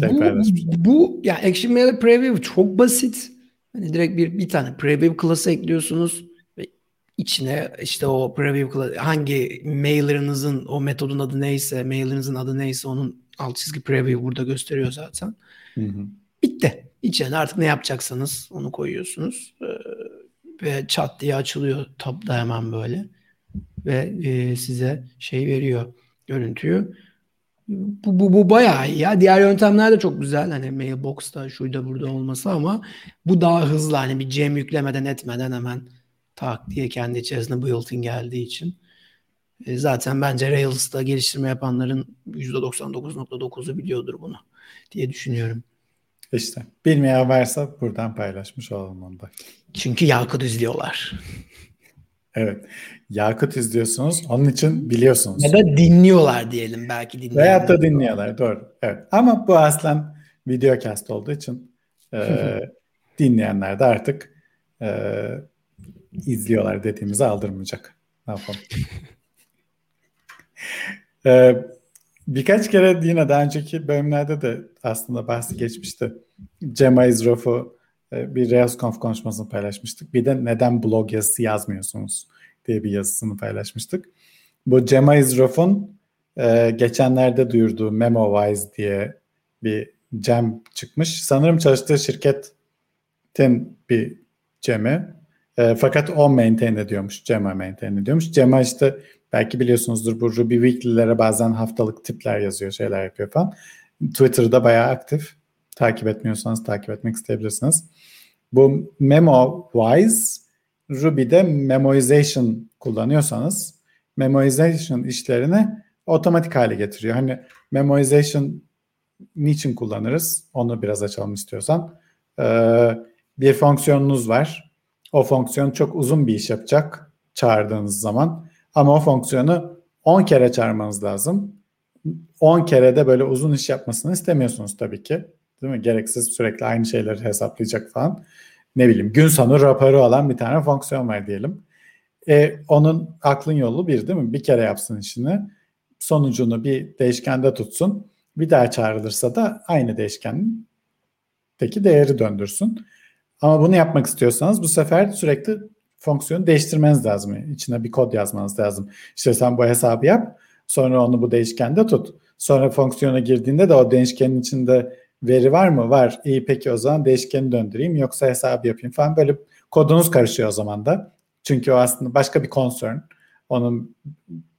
şey bu, paylaşmışlar. Bu ya yani Action Preview çok basit. Hani direkt bir bir tane preview klası ekliyorsunuz ve içine işte o preview klası hangi mailer'ınızın o metodun adı neyse, mailer'ınızın adı neyse onun alt çizgi preview burada gösteriyor zaten. Hı hı. Bitti. İçine artık ne yapacaksanız onu koyuyorsunuz. Ee, ve çat diye açılıyor tab da hemen böyle. Ve e, size şey veriyor görüntüyü. Bu, bu, bu bayağı iyi ya. Diğer yöntemler de çok güzel. Hani mailbox'ta şuyda burada olması ama bu daha hızlı. Hani bir cem yüklemeden etmeden hemen tak diye kendi içerisinde built-in geldiği için. E, zaten bence Rails'ta geliştirme yapanların %99.9'u biliyordur bunu diye düşünüyorum. İşte bilmeyen varsa buradan paylaşmış olalım onu da. Çünkü Yakut izliyorlar. Evet. Yakut izliyorsunuz. Onun için biliyorsunuz. Ya da dinliyorlar diyelim belki dinliyorlar. Veyahut da dinliyorlar. Doğru. Evet. Ama bu aslen videocast olduğu için e, dinleyenler de artık e, izliyorlar dediğimizi aldırmayacak. Ne yapalım? e, birkaç kere yine daha önceki bölümlerde de aslında bahsi geçmişti. Cema İzrof'u e, bir RailsConf konuşmasını paylaşmıştık. Bir de neden blog yazısı yazmıyorsunuz diye bir yazısını paylaşmıştık. Bu Cema İzrof'un e, geçenlerde duyurduğu MemoWise diye bir cem çıkmış. Sanırım çalıştığı şirketin bir cemi. E, fakat o maintain ediyormuş. Cema maintain ediyormuş. Cema işte belki biliyorsunuzdur bu Ruby Weekly'lere bazen haftalık tipler yazıyor, şeyler yapıyor falan. Twitter'da bayağı aktif. Takip etmiyorsanız takip etmek isteyebilirsiniz. Bu MemoWise Ruby'de memoization kullanıyorsanız memoization işlerini otomatik hale getiriyor. Hani memoization niçin kullanırız? Onu biraz açalım istiyorsan. Ee, bir fonksiyonunuz var. O fonksiyon çok uzun bir iş yapacak çağırdığınız zaman. Ama o fonksiyonu 10 kere çağırmanız lazım. 10 kere de böyle uzun iş yapmasını istemiyorsunuz tabii ki. Değil mi? Gereksiz sürekli aynı şeyleri hesaplayacak falan. Ne bileyim gün sonu raporu olan bir tane fonksiyon var diyelim. E, onun aklın yolu bir değil mi? Bir kere yapsın işini. Sonucunu bir değişkende tutsun. Bir daha çağrılırsa da aynı değişkendeki değeri döndürsün. Ama bunu yapmak istiyorsanız bu sefer sürekli fonksiyonu değiştirmeniz lazım. İçine bir kod yazmanız lazım. İşte sen bu hesabı yap. Sonra onu bu değişkende tut. Sonra fonksiyona girdiğinde de o değişkenin içinde veri var mı? Var. İyi peki o zaman değişkeni döndüreyim yoksa hesap yapayım falan. Böyle kodunuz karışıyor o zaman da. Çünkü o aslında başka bir concern. Onun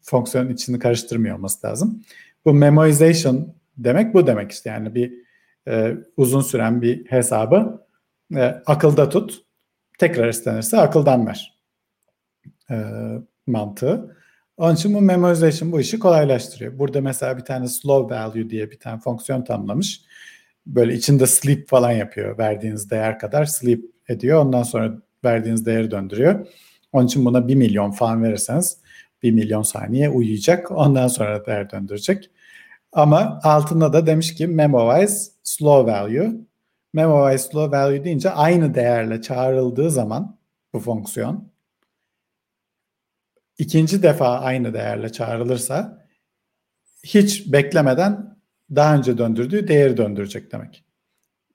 fonksiyonun içini karıştırmıyor olması lazım. Bu memoization demek bu demek işte. Yani bir e, uzun süren bir hesabı e, akılda tut. Tekrar istenirse akıldan ver. E, mantığı. Onun için bu memoization bu işi kolaylaştırıyor. Burada mesela bir tane slow value diye bir tane fonksiyon tanımlamış böyle içinde sleep falan yapıyor. Verdiğiniz değer kadar sleep ediyor. Ondan sonra verdiğiniz değeri döndürüyor. Onun için buna 1 milyon falan verirseniz 1 milyon saniye uyuyacak. Ondan sonra değer döndürecek. Ama altında da demiş ki memorize slow value. Memorize slow value deyince aynı değerle çağrıldığı zaman bu fonksiyon ikinci defa aynı değerle çağrılırsa hiç beklemeden daha önce döndürdüğü değeri döndürecek demek.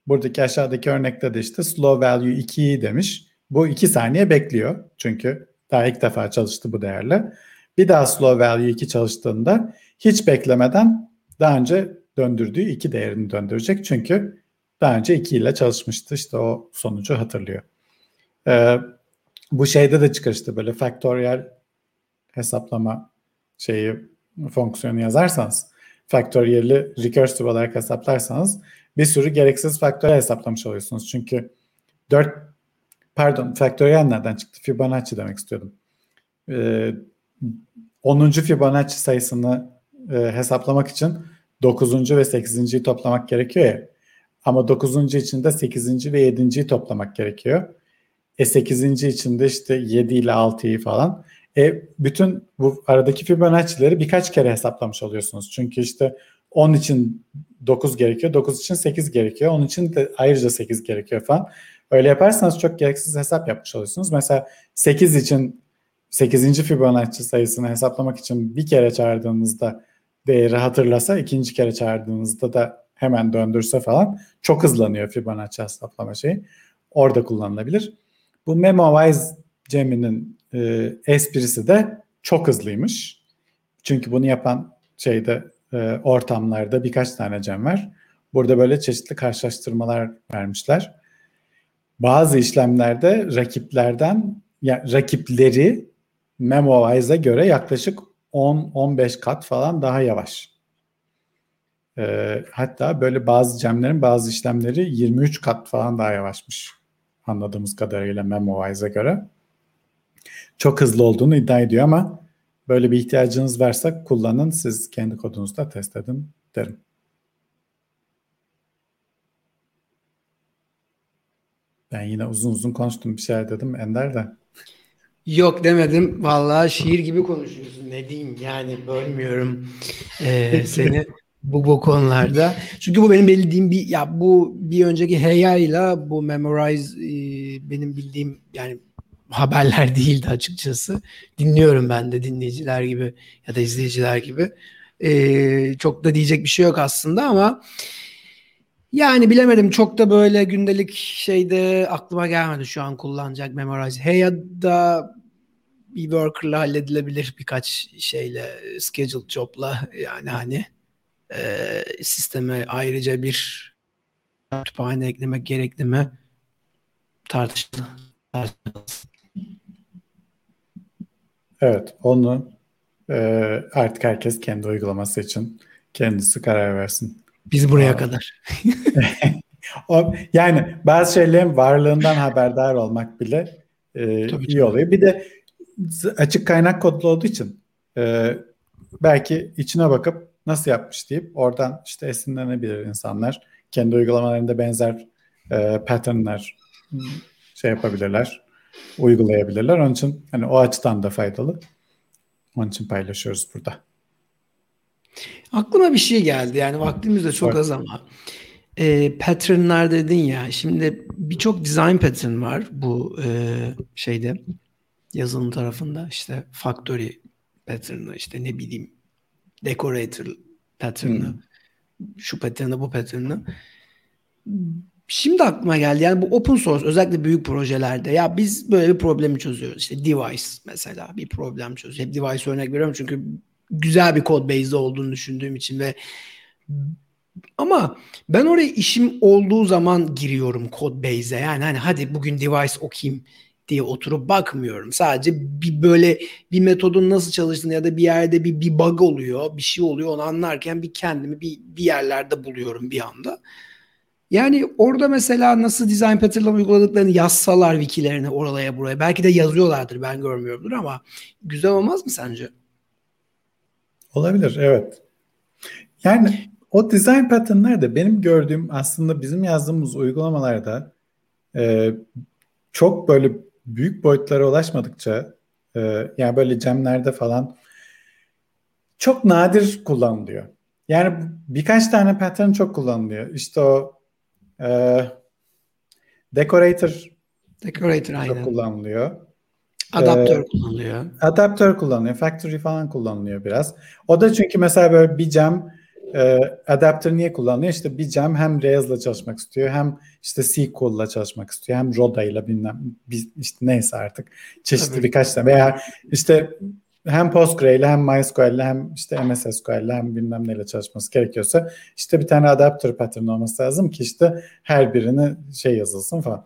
Buradaki aşağıdaki örnekte de işte slow value 2'yi demiş. Bu 2 saniye bekliyor. Çünkü daha ilk defa çalıştı bu değerle. Bir daha slow value 2 çalıştığında hiç beklemeden daha önce döndürdüğü 2 değerini döndürecek. Çünkü daha önce 2 ile çalışmıştı. İşte o sonucu hatırlıyor. Ee, bu şeyde de çıkar işte böyle factorial hesaplama şeyi fonksiyonu yazarsanız faktöriyeli recursive olarak hesaplarsanız bir sürü gereksiz faktöriyel hesaplamış oluyorsunuz. Çünkü 4 pardon faktöriyel nereden çıktı? Fibonacci demek istiyordum. Ee, 10. Fibonacci sayısını e, hesaplamak için 9. ve 8.yi toplamak gerekiyor ya. Ama 9. için de 8. ve 7.yi toplamak gerekiyor. E 8. için de işte 7 ile 6'yı falan. E bütün bu aradaki Fibonacci'leri birkaç kere hesaplamış oluyorsunuz. Çünkü işte 10 için 9 gerekiyor, 9 için 8 gerekiyor, 10 için de ayrıca 8 gerekiyor falan. Öyle yaparsanız çok gereksiz hesap yapmış oluyorsunuz. Mesela 8 için 8. Fibonacci sayısını hesaplamak için bir kere çağırdığınızda değeri hatırlasa, ikinci kere çağırdığınızda da hemen döndürse falan çok hızlanıyor Fibonacci hesaplama şeyi. Orada kullanılabilir. Bu MemoWise Cem'inin e, esprisi de çok hızlıymış. Çünkü bunu yapan şeyde e, ortamlarda birkaç tane Cem var. Burada böyle çeşitli karşılaştırmalar vermişler. Bazı işlemlerde rakiplerden yani rakipleri MemoWise'a göre yaklaşık 10-15 kat falan daha yavaş. E, hatta böyle bazı cemlerin bazı işlemleri 23 kat falan daha yavaşmış anladığımız kadarıyla MemoWise'a göre. Çok hızlı olduğunu iddia ediyor ama böyle bir ihtiyacınız varsa kullanın. Siz kendi kodunuzda test edin derim. Ben yine uzun uzun konuştum bir şey dedim Ender de. Yok demedim. Vallahi şiir gibi konuşuyorsun. Ne diyeyim yani bölmüyorum ee, seni bu bu konularda. Çünkü bu benim bildiğim bir ya bu bir önceki Heya ile bu Memorize e, benim bildiğim yani haberler değildi açıkçası. Dinliyorum ben de dinleyiciler gibi ya da izleyiciler gibi. E, çok da diyecek bir şey yok aslında ama yani bilemedim çok da böyle gündelik şeyde aklıma gelmedi şu an kullanacak Memorize. Heya da bir worker'la halledilebilir birkaç şeyle schedule job'la yani hani e, sisteme ayrıca bir kütüphane eklemek gerekli mi tartışılır. Evet onu e, artık herkes kendi uygulaması için kendisi karar versin. Biz buraya Aa. kadar. o, yani bazı şeylerin varlığından haberdar olmak bile e, iyi oluyor. Bir de açık kaynak kodlu olduğu için e, belki içine bakıp nasıl yapmış deyip oradan işte esinlenebilir insanlar. Kendi uygulamalarında benzer e, patternler şey yapabilirler, uygulayabilirler. Onun için hani o açıdan da faydalı. Onun için paylaşıyoruz burada. Aklıma bir şey geldi. Yani vaktimiz de çok az ama. E, patternlar dedin ya. Şimdi birçok design pattern var bu e, şeyde yazılım tarafında. işte factory pattern'ı işte ne bileyim decorator pattern'ı hmm. şu pattern'ı bu pattern'ı Şimdi aklıma geldi yani bu open source özellikle büyük projelerde ya biz böyle bir problemi çözüyoruz. İşte device mesela bir problem çözüyor. Hep device örnek veriyorum çünkü güzel bir code base olduğunu düşündüğüm için ve ama ben oraya işim olduğu zaman giriyorum code base'e. Yani hani hadi bugün device okuyayım diye oturup bakmıyorum. Sadece bir böyle bir metodun nasıl çalıştığını ya da bir yerde bir, bir bug oluyor, bir şey oluyor onu anlarken bir kendimi bir, bir yerlerde buluyorum bir anda. Yani orada mesela nasıl design pattern'la uyguladıklarını yazsalar wikilerini oraya buraya. Belki de yazıyorlardır ben görmüyorumdur ama güzel olmaz mı sence? Olabilir evet. Yani o design pattern'ler de benim gördüğüm aslında bizim yazdığımız uygulamalarda e, çok böyle büyük boyutlara ulaşmadıkça e, yani böyle cemlerde falan çok nadir kullanılıyor. Yani birkaç tane pattern çok kullanılıyor. İşte o e, decorator Decorator aynen. kullanılıyor. Adaptör ee, kullanılıyor. Adaptör kullanılıyor. Factory falan kullanılıyor biraz. O da çünkü mesela böyle bir cam e, adapter niye kullanılıyor? İşte bir cam hem Rails'la çalışmak istiyor hem işte SQL'la çalışmak istiyor hem Roda ile bilmem işte neyse artık çeşitli Tabii. birkaç tane veya işte hem PostgreSQL hem MySQL ile hem işte MS SQL ile hem bilmem neyle çalışması gerekiyorsa işte bir tane adapter pattern olması lazım ki işte her birini şey yazılsın falan.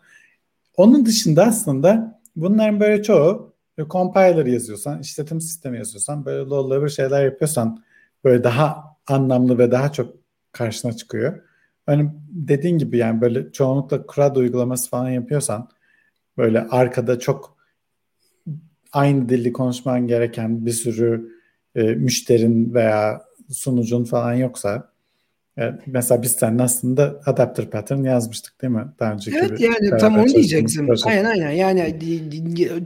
Onun dışında aslında bunların böyle çoğu compiler yazıyorsan, işletim sistemi yazıyorsan, böyle low level şeyler yapıyorsan böyle daha anlamlı ve daha çok karşına çıkıyor. Hani dediğin gibi yani böyle çoğunlukla CRUD uygulaması falan yapıyorsan böyle arkada çok aynı dili konuşman gereken bir sürü e, müşterin veya sunucun falan yoksa e, mesela biz seninle aslında adapter pattern yazmıştık değil mi? Daha önceki evet yani tam onu diyeceksin. Aynen aynen yani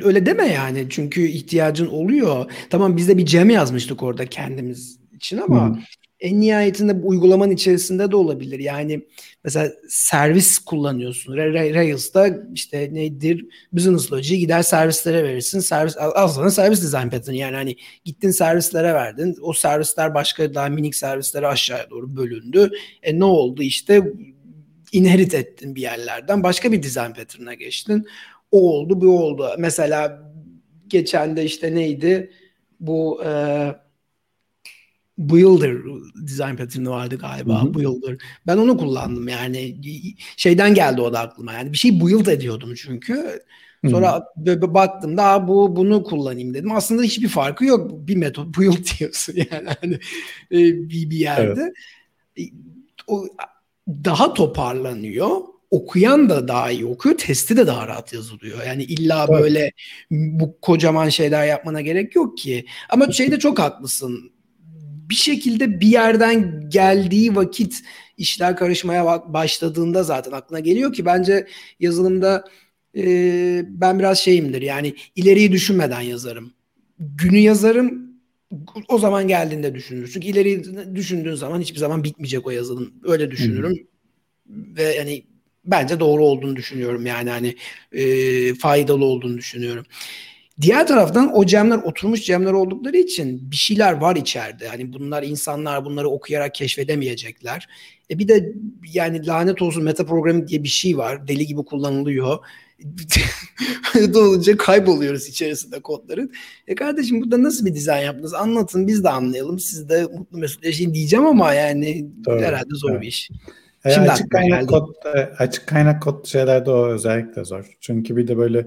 öyle deme yani çünkü ihtiyacın oluyor. Tamam biz de bir cem yazmıştık orada kendimiz için ama Hı en nihayetinde bu uygulamanın içerisinde de olabilir. Yani mesela servis kullanıyorsun. Rails'da işte nedir? Business Logic'i gider servislere verirsin. Servis aslında servis design pattern yani hani gittin servislere verdin. O servisler başka daha minik servislere aşağıya doğru bölündü. E ne oldu işte inherit ettin bir yerlerden. Başka bir design pattern'a geçtin. O oldu bu oldu. Mesela geçen de işte neydi? Bu eee Builder design pattern'ı vardı galiba. Hı hı. Builder. Ben onu kullandım yani. Şeyden geldi o da aklıma. Yani bir şey build ediyordum çünkü. Sonra böyle baktım daha bu bunu kullanayım dedim. Aslında hiçbir farkı yok. Bir metot build diyorsun yani hani e, bir, bir yerde. Evet. O daha toparlanıyor. Okuyan da daha iyi okuyor. Testi de daha rahat yazılıyor. Yani illa evet. böyle bu kocaman şeyler yapmana gerek yok ki. Ama şeyde çok haklısın bir şekilde bir yerden geldiği vakit işler karışmaya başladığında zaten aklına geliyor ki bence yazılımda e, ben biraz şeyimdir yani ileriyi düşünmeden yazarım. Günü yazarım o zaman geldiğinde düşünürüm. Çünkü ileri düşündüğün zaman hiçbir zaman bitmeyecek o yazılım. Öyle düşünürüm. Hmm. Ve yani bence doğru olduğunu düşünüyorum. Yani hani e, faydalı olduğunu düşünüyorum. Diğer taraftan o cemler oturmuş cemler oldukları için bir şeyler var içeride. Hani bunlar insanlar bunları okuyarak keşfedemeyecekler. E bir de yani lanet olsun meta programı diye bir şey var. Deli gibi kullanılıyor. Dolunca kayboluyoruz içerisinde kodların. E kardeşim burada nasıl bir dizayn yaptınız? Anlatın biz de anlayalım. Siz de mutlu mesut yaşayın diyeceğim ama yani Doğru. herhalde zor evet. bir iş. E, Şimdi açık kaynak kod e, açık kaynak kod şeylerde o özellikle zor. Çünkü bir de böyle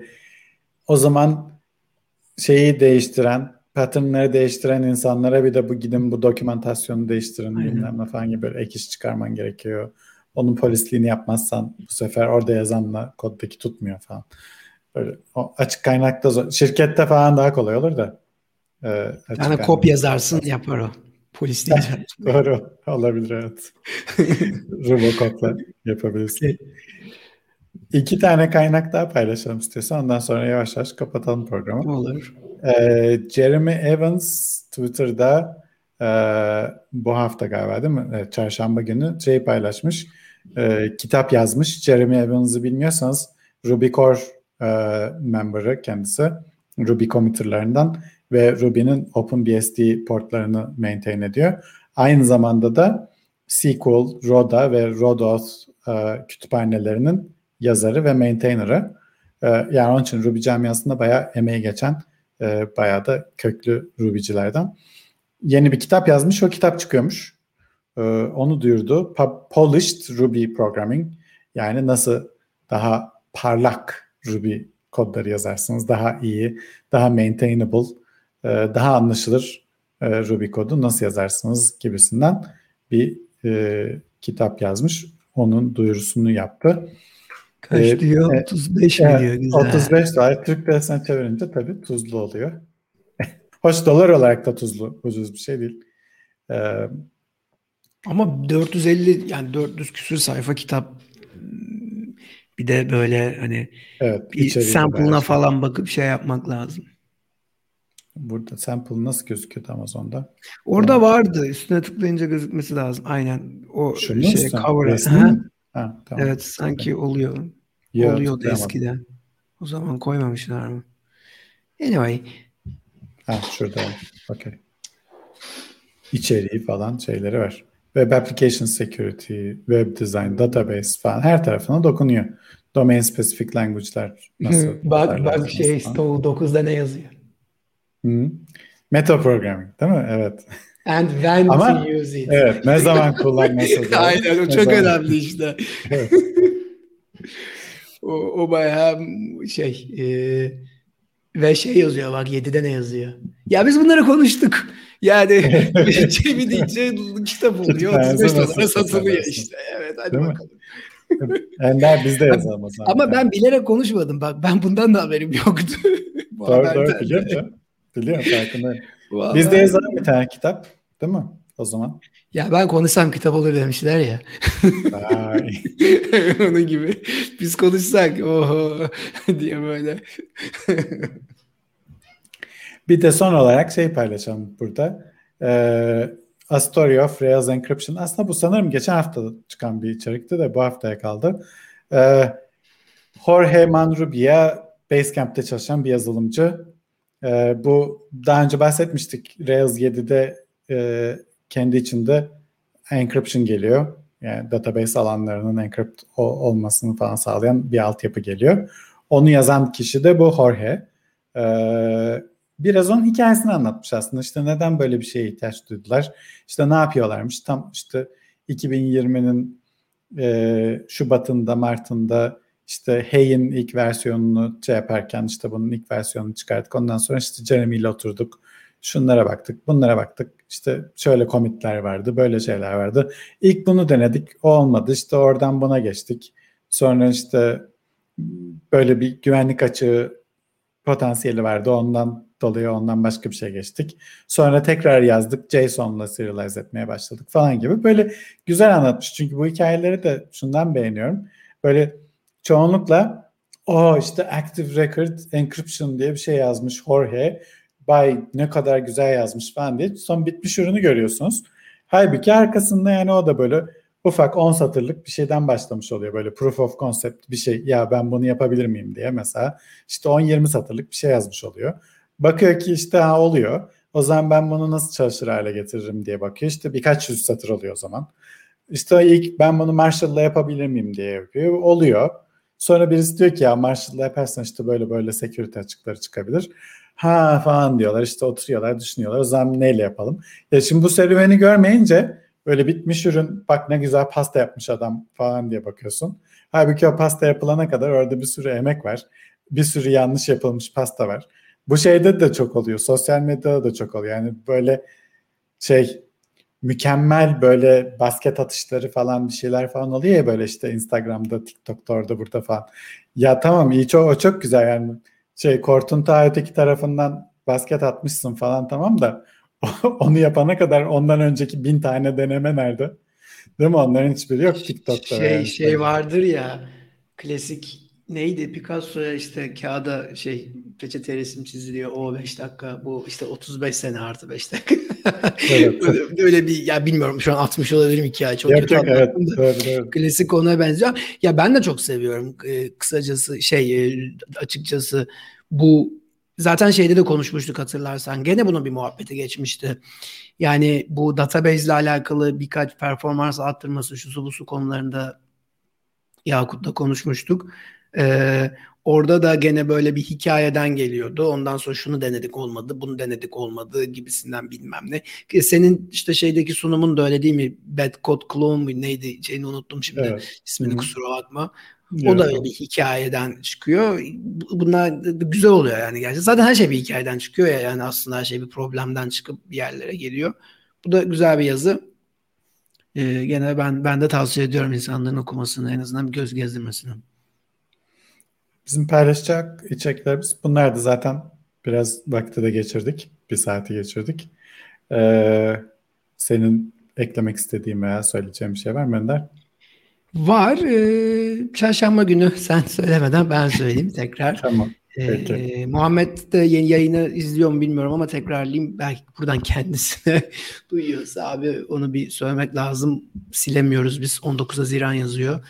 o zaman şeyi değiştiren, patternları değiştiren insanlara bir de bu gidin bu dokümantasyonu değiştirin Aynen. bilmem ne falan gibi böyle ek iş çıkarman gerekiyor. Onun polisliğini yapmazsan bu sefer orada yazanla koddaki tutmuyor falan. Böyle o açık kaynakta zor. Şirkette falan daha kolay olur da. E, yani kop yazarsın yapar o. Polis değil. Doğru. Olabilir evet. Robocop'la yapabilirsin. İki tane kaynak daha paylaşalım istiyorsan. Ondan sonra yavaş yavaş kapatalım programı. Olur. Ee, Jeremy Evans Twitter'da e, bu hafta galiba değil mi? Evet, çarşamba günü şey paylaşmış. E, kitap yazmış. Jeremy Evans'ı bilmiyorsanız Ruby Core e, member'ı kendisi. Ruby committer'larından ve Ruby'nin OpenBSD portlarını maintain ediyor. Aynı zamanda da SQL, Roda ve Rodos e, kütüphanelerinin yazarı ve maintainer'ı. E, yani onun için Ruby camiasında bayağı emeği geçen e, bayağı da köklü Ruby'cilerden. Yeni bir kitap yazmış. O kitap çıkıyormuş. E, onu duyurdu. Polished Ruby Programming. Yani nasıl daha parlak Ruby kodları yazarsınız. Daha iyi, daha maintainable, e, daha anlaşılır e, Ruby kodu nasıl yazarsınız gibisinden bir e, kitap yazmış. Onun duyurusunu yaptı. Kaç ee, diyor? E, 35 mi diyor? Güzel. 35 dolar. Türk lirasına çevirince tabii tuzlu oluyor. Hoş dolar olarak da tuzlu. Ucuz bir şey değil. Ee, Ama 450 yani 400 küsür sayfa kitap bir de böyle hani evet, bir sample'ına falan bakıp şey yapmak lazım. Burada sample nasıl gözüküyordu Amazon'da? Orada o, vardı. Üstüne tıklayınca gözükmesi lazım. Aynen. O Şunu şey cover. Ha, tamam. Evet sanki oluyor. Ya, Oluyordu eskiden. O zaman koymamışlar mı? Anyway. Ha şurada. Okay. İçeriği falan şeyleri var. Web Application Security, Web Design, Database falan her tarafına dokunuyor. Domain Specific Language'ler nasıl? bak bak şey 9'da ne yazıyor? Hı. Meta programming değil mi? Evet. And when Ama, to use it. Evet. Ne zaman kullanması. Aynen o çok zaman. önemli işte. evet. o, o bayağı şey e, ve şey yazıyor bak 7'de ne yazıyor. Ya biz bunları konuştuk. Yani Cem'i deyince kitap oluyor. 35 dolara satılıyor işte. Evet hadi Değil bakalım. Ender biz de yazalım o zaman. Ama ben bilerek konuşmadım. Bak ben bundan da haberim yoktu. doğru doğru biliyorum. Biliyorum farkındayım. Biz de yazalım bir tane kitap. Değil mi? O zaman. Ya ben konuşsam kitap olur demişler ya. Onun gibi. Biz konuşsak oho diye böyle. bir de son olarak şey paylaşalım burada. Ee, A Story of Rails Encryption. Aslında bu sanırım geçen hafta çıkan bir içerikti de bu haftaya kaldı. Ee, Jorge Manrubia Basecamp'te çalışan bir yazılımcı. Ee, bu daha önce bahsetmiştik. Rails 7'de e, kendi içinde encryption geliyor. Yani database alanlarının encrypt olmasını falan sağlayan bir altyapı geliyor. Onu yazan kişi de bu Jorge. Ee, biraz onun hikayesini anlatmış aslında. İşte neden böyle bir şeye ihtiyaç duydular? İşte ne yapıyorlarmış? Tam işte 2020'nin e, Şubat'ında, Mart'ında işte Hey'in ilk versiyonunu şey yaparken işte bunun ilk versiyonunu çıkarttık. Ondan sonra işte Jeremy ile oturduk. Şunlara baktık, bunlara baktık. İşte şöyle komitler vardı, böyle şeyler vardı. İlk bunu denedik, o olmadı. İşte oradan buna geçtik. Sonra işte böyle bir güvenlik açığı potansiyeli vardı. Ondan dolayı ondan başka bir şey geçtik. Sonra tekrar yazdık. JSON'la serialize etmeye başladık falan gibi. Böyle güzel anlatmış. Çünkü bu hikayeleri de şundan beğeniyorum. Böyle çoğunlukla o işte Active Record Encryption diye bir şey yazmış Jorge. Bay ne kadar güzel yazmış falan diye son bitmiş ürünü görüyorsunuz. Halbuki arkasında yani o da böyle ufak 10 satırlık bir şeyden başlamış oluyor. Böyle proof of concept bir şey ya ben bunu yapabilir miyim diye mesela işte 10-20 satırlık bir şey yazmış oluyor. Bakıyor ki işte ha oluyor. O zaman ben bunu nasıl çalışır hale getiririm diye bakıyor. İşte birkaç yüz satır oluyor o zaman. İşte ilk ben bunu Marshall'la yapabilir miyim diye yapıyor. Oluyor. Sonra birisi diyor ki ya Marshall'la yaparsan işte böyle böyle security açıkları çıkabilir. Ha falan diyorlar işte oturuyorlar düşünüyorlar o zaman neyle yapalım. Ya şimdi bu serüveni görmeyince böyle bitmiş ürün bak ne güzel pasta yapmış adam falan diye bakıyorsun. Halbuki o pasta yapılana kadar orada bir sürü emek var. Bir sürü yanlış yapılmış pasta var. Bu şeyde de çok oluyor. Sosyal medyada da çok oluyor. Yani böyle şey mükemmel böyle basket atışları falan bir şeyler falan oluyor ya böyle işte Instagram'da, TikTok'ta orada burada falan. Ya tamam iyi çok o çok güzel yani şey kortun ta öteki tarafından basket atmışsın falan tamam da onu yapana kadar ondan önceki bin tane deneme nerede? Değil mi? Onların hiçbiri yok TikTok'ta. Şey yani. şey vardır ya klasik neydi Picasso'ya işte kağıda şey peçete resim çiziliyor o 5 dakika bu işte 35 sene artı 5 dakika. evet. böyle, böyle bir ya bilmiyorum şu an 60 olabilirim hikaye çok kötü yok, evet. evet, evet. Klasik ona benziyor. Ya ben de çok seviyorum ee, kısacası şey e, açıkçası bu zaten şeyde de konuşmuştuk hatırlarsan. Gene bunun bir muhabbeti geçmişti. Yani bu database ile alakalı birkaç performans arttırması şu su bu su konularında Yakut'la konuşmuştuk. Ee, orada da gene böyle bir hikayeden geliyordu. Ondan sonra şunu denedik olmadı, bunu denedik olmadı gibisinden bilmem ne. Senin işte şeydeki sunumun da öyle değil mi? Bad Code Clone mu neydi? Şeyini unuttum şimdi. Evet. İsmini Hı. kusura bakma. O da öyle bir hikayeden çıkıyor. Bunlar güzel oluyor yani gerçekten. Zaten her şey bir hikayeden çıkıyor ya yani aslında her şey bir problemden çıkıp bir yerlere geliyor. Bu da güzel bir yazı. Ee, gene ben ben de tavsiye ediyorum insanların okumasını en azından bir göz gezdirmesini. Bizim paylaşacak içeriklerimiz bunlardı zaten. Biraz vakti de geçirdik. Bir saati geçirdik. Ee, senin eklemek istediğin veya söyleyeceğim bir şey var mı Önder? Var. Ee, çarşamba günü sen söylemeden ben söyleyeyim tekrar. tamam. Ee, Muhammed de yeni yayını izliyor mu bilmiyorum ama tekrarlayayım. Belki buradan kendisine duyuyorsa abi onu bir söylemek lazım. Silemiyoruz biz. 19 Haziran yazıyor.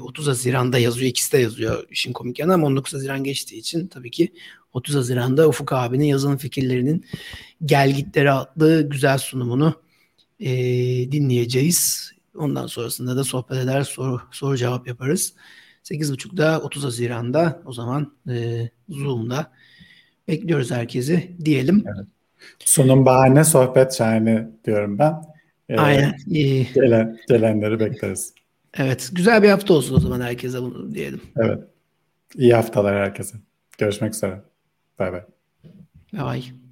30 ee, Haziran'da yazıyor. ikisi de yazıyor işin komik yanı ama 19 Haziran geçtiği için tabii ki 30 Haziran'da Ufuk abinin yazının fikirlerinin gelgitleri adlı güzel sunumunu e, dinleyeceğiz. Ondan sonrasında da sohbet eder, soru, soru cevap yaparız. 8.30'da 30 Haziran'da o zaman e, Zoom'da bekliyoruz herkesi diyelim. Evet. Sunum bahane sohbet şahane diyorum ben. Ee, Aynen. Gelen, gelenleri bekleriz. Evet. Güzel bir hafta olsun o zaman herkese bunu diyelim. Evet. İyi haftalar herkese. Görüşmek üzere. Bay bay. Bay.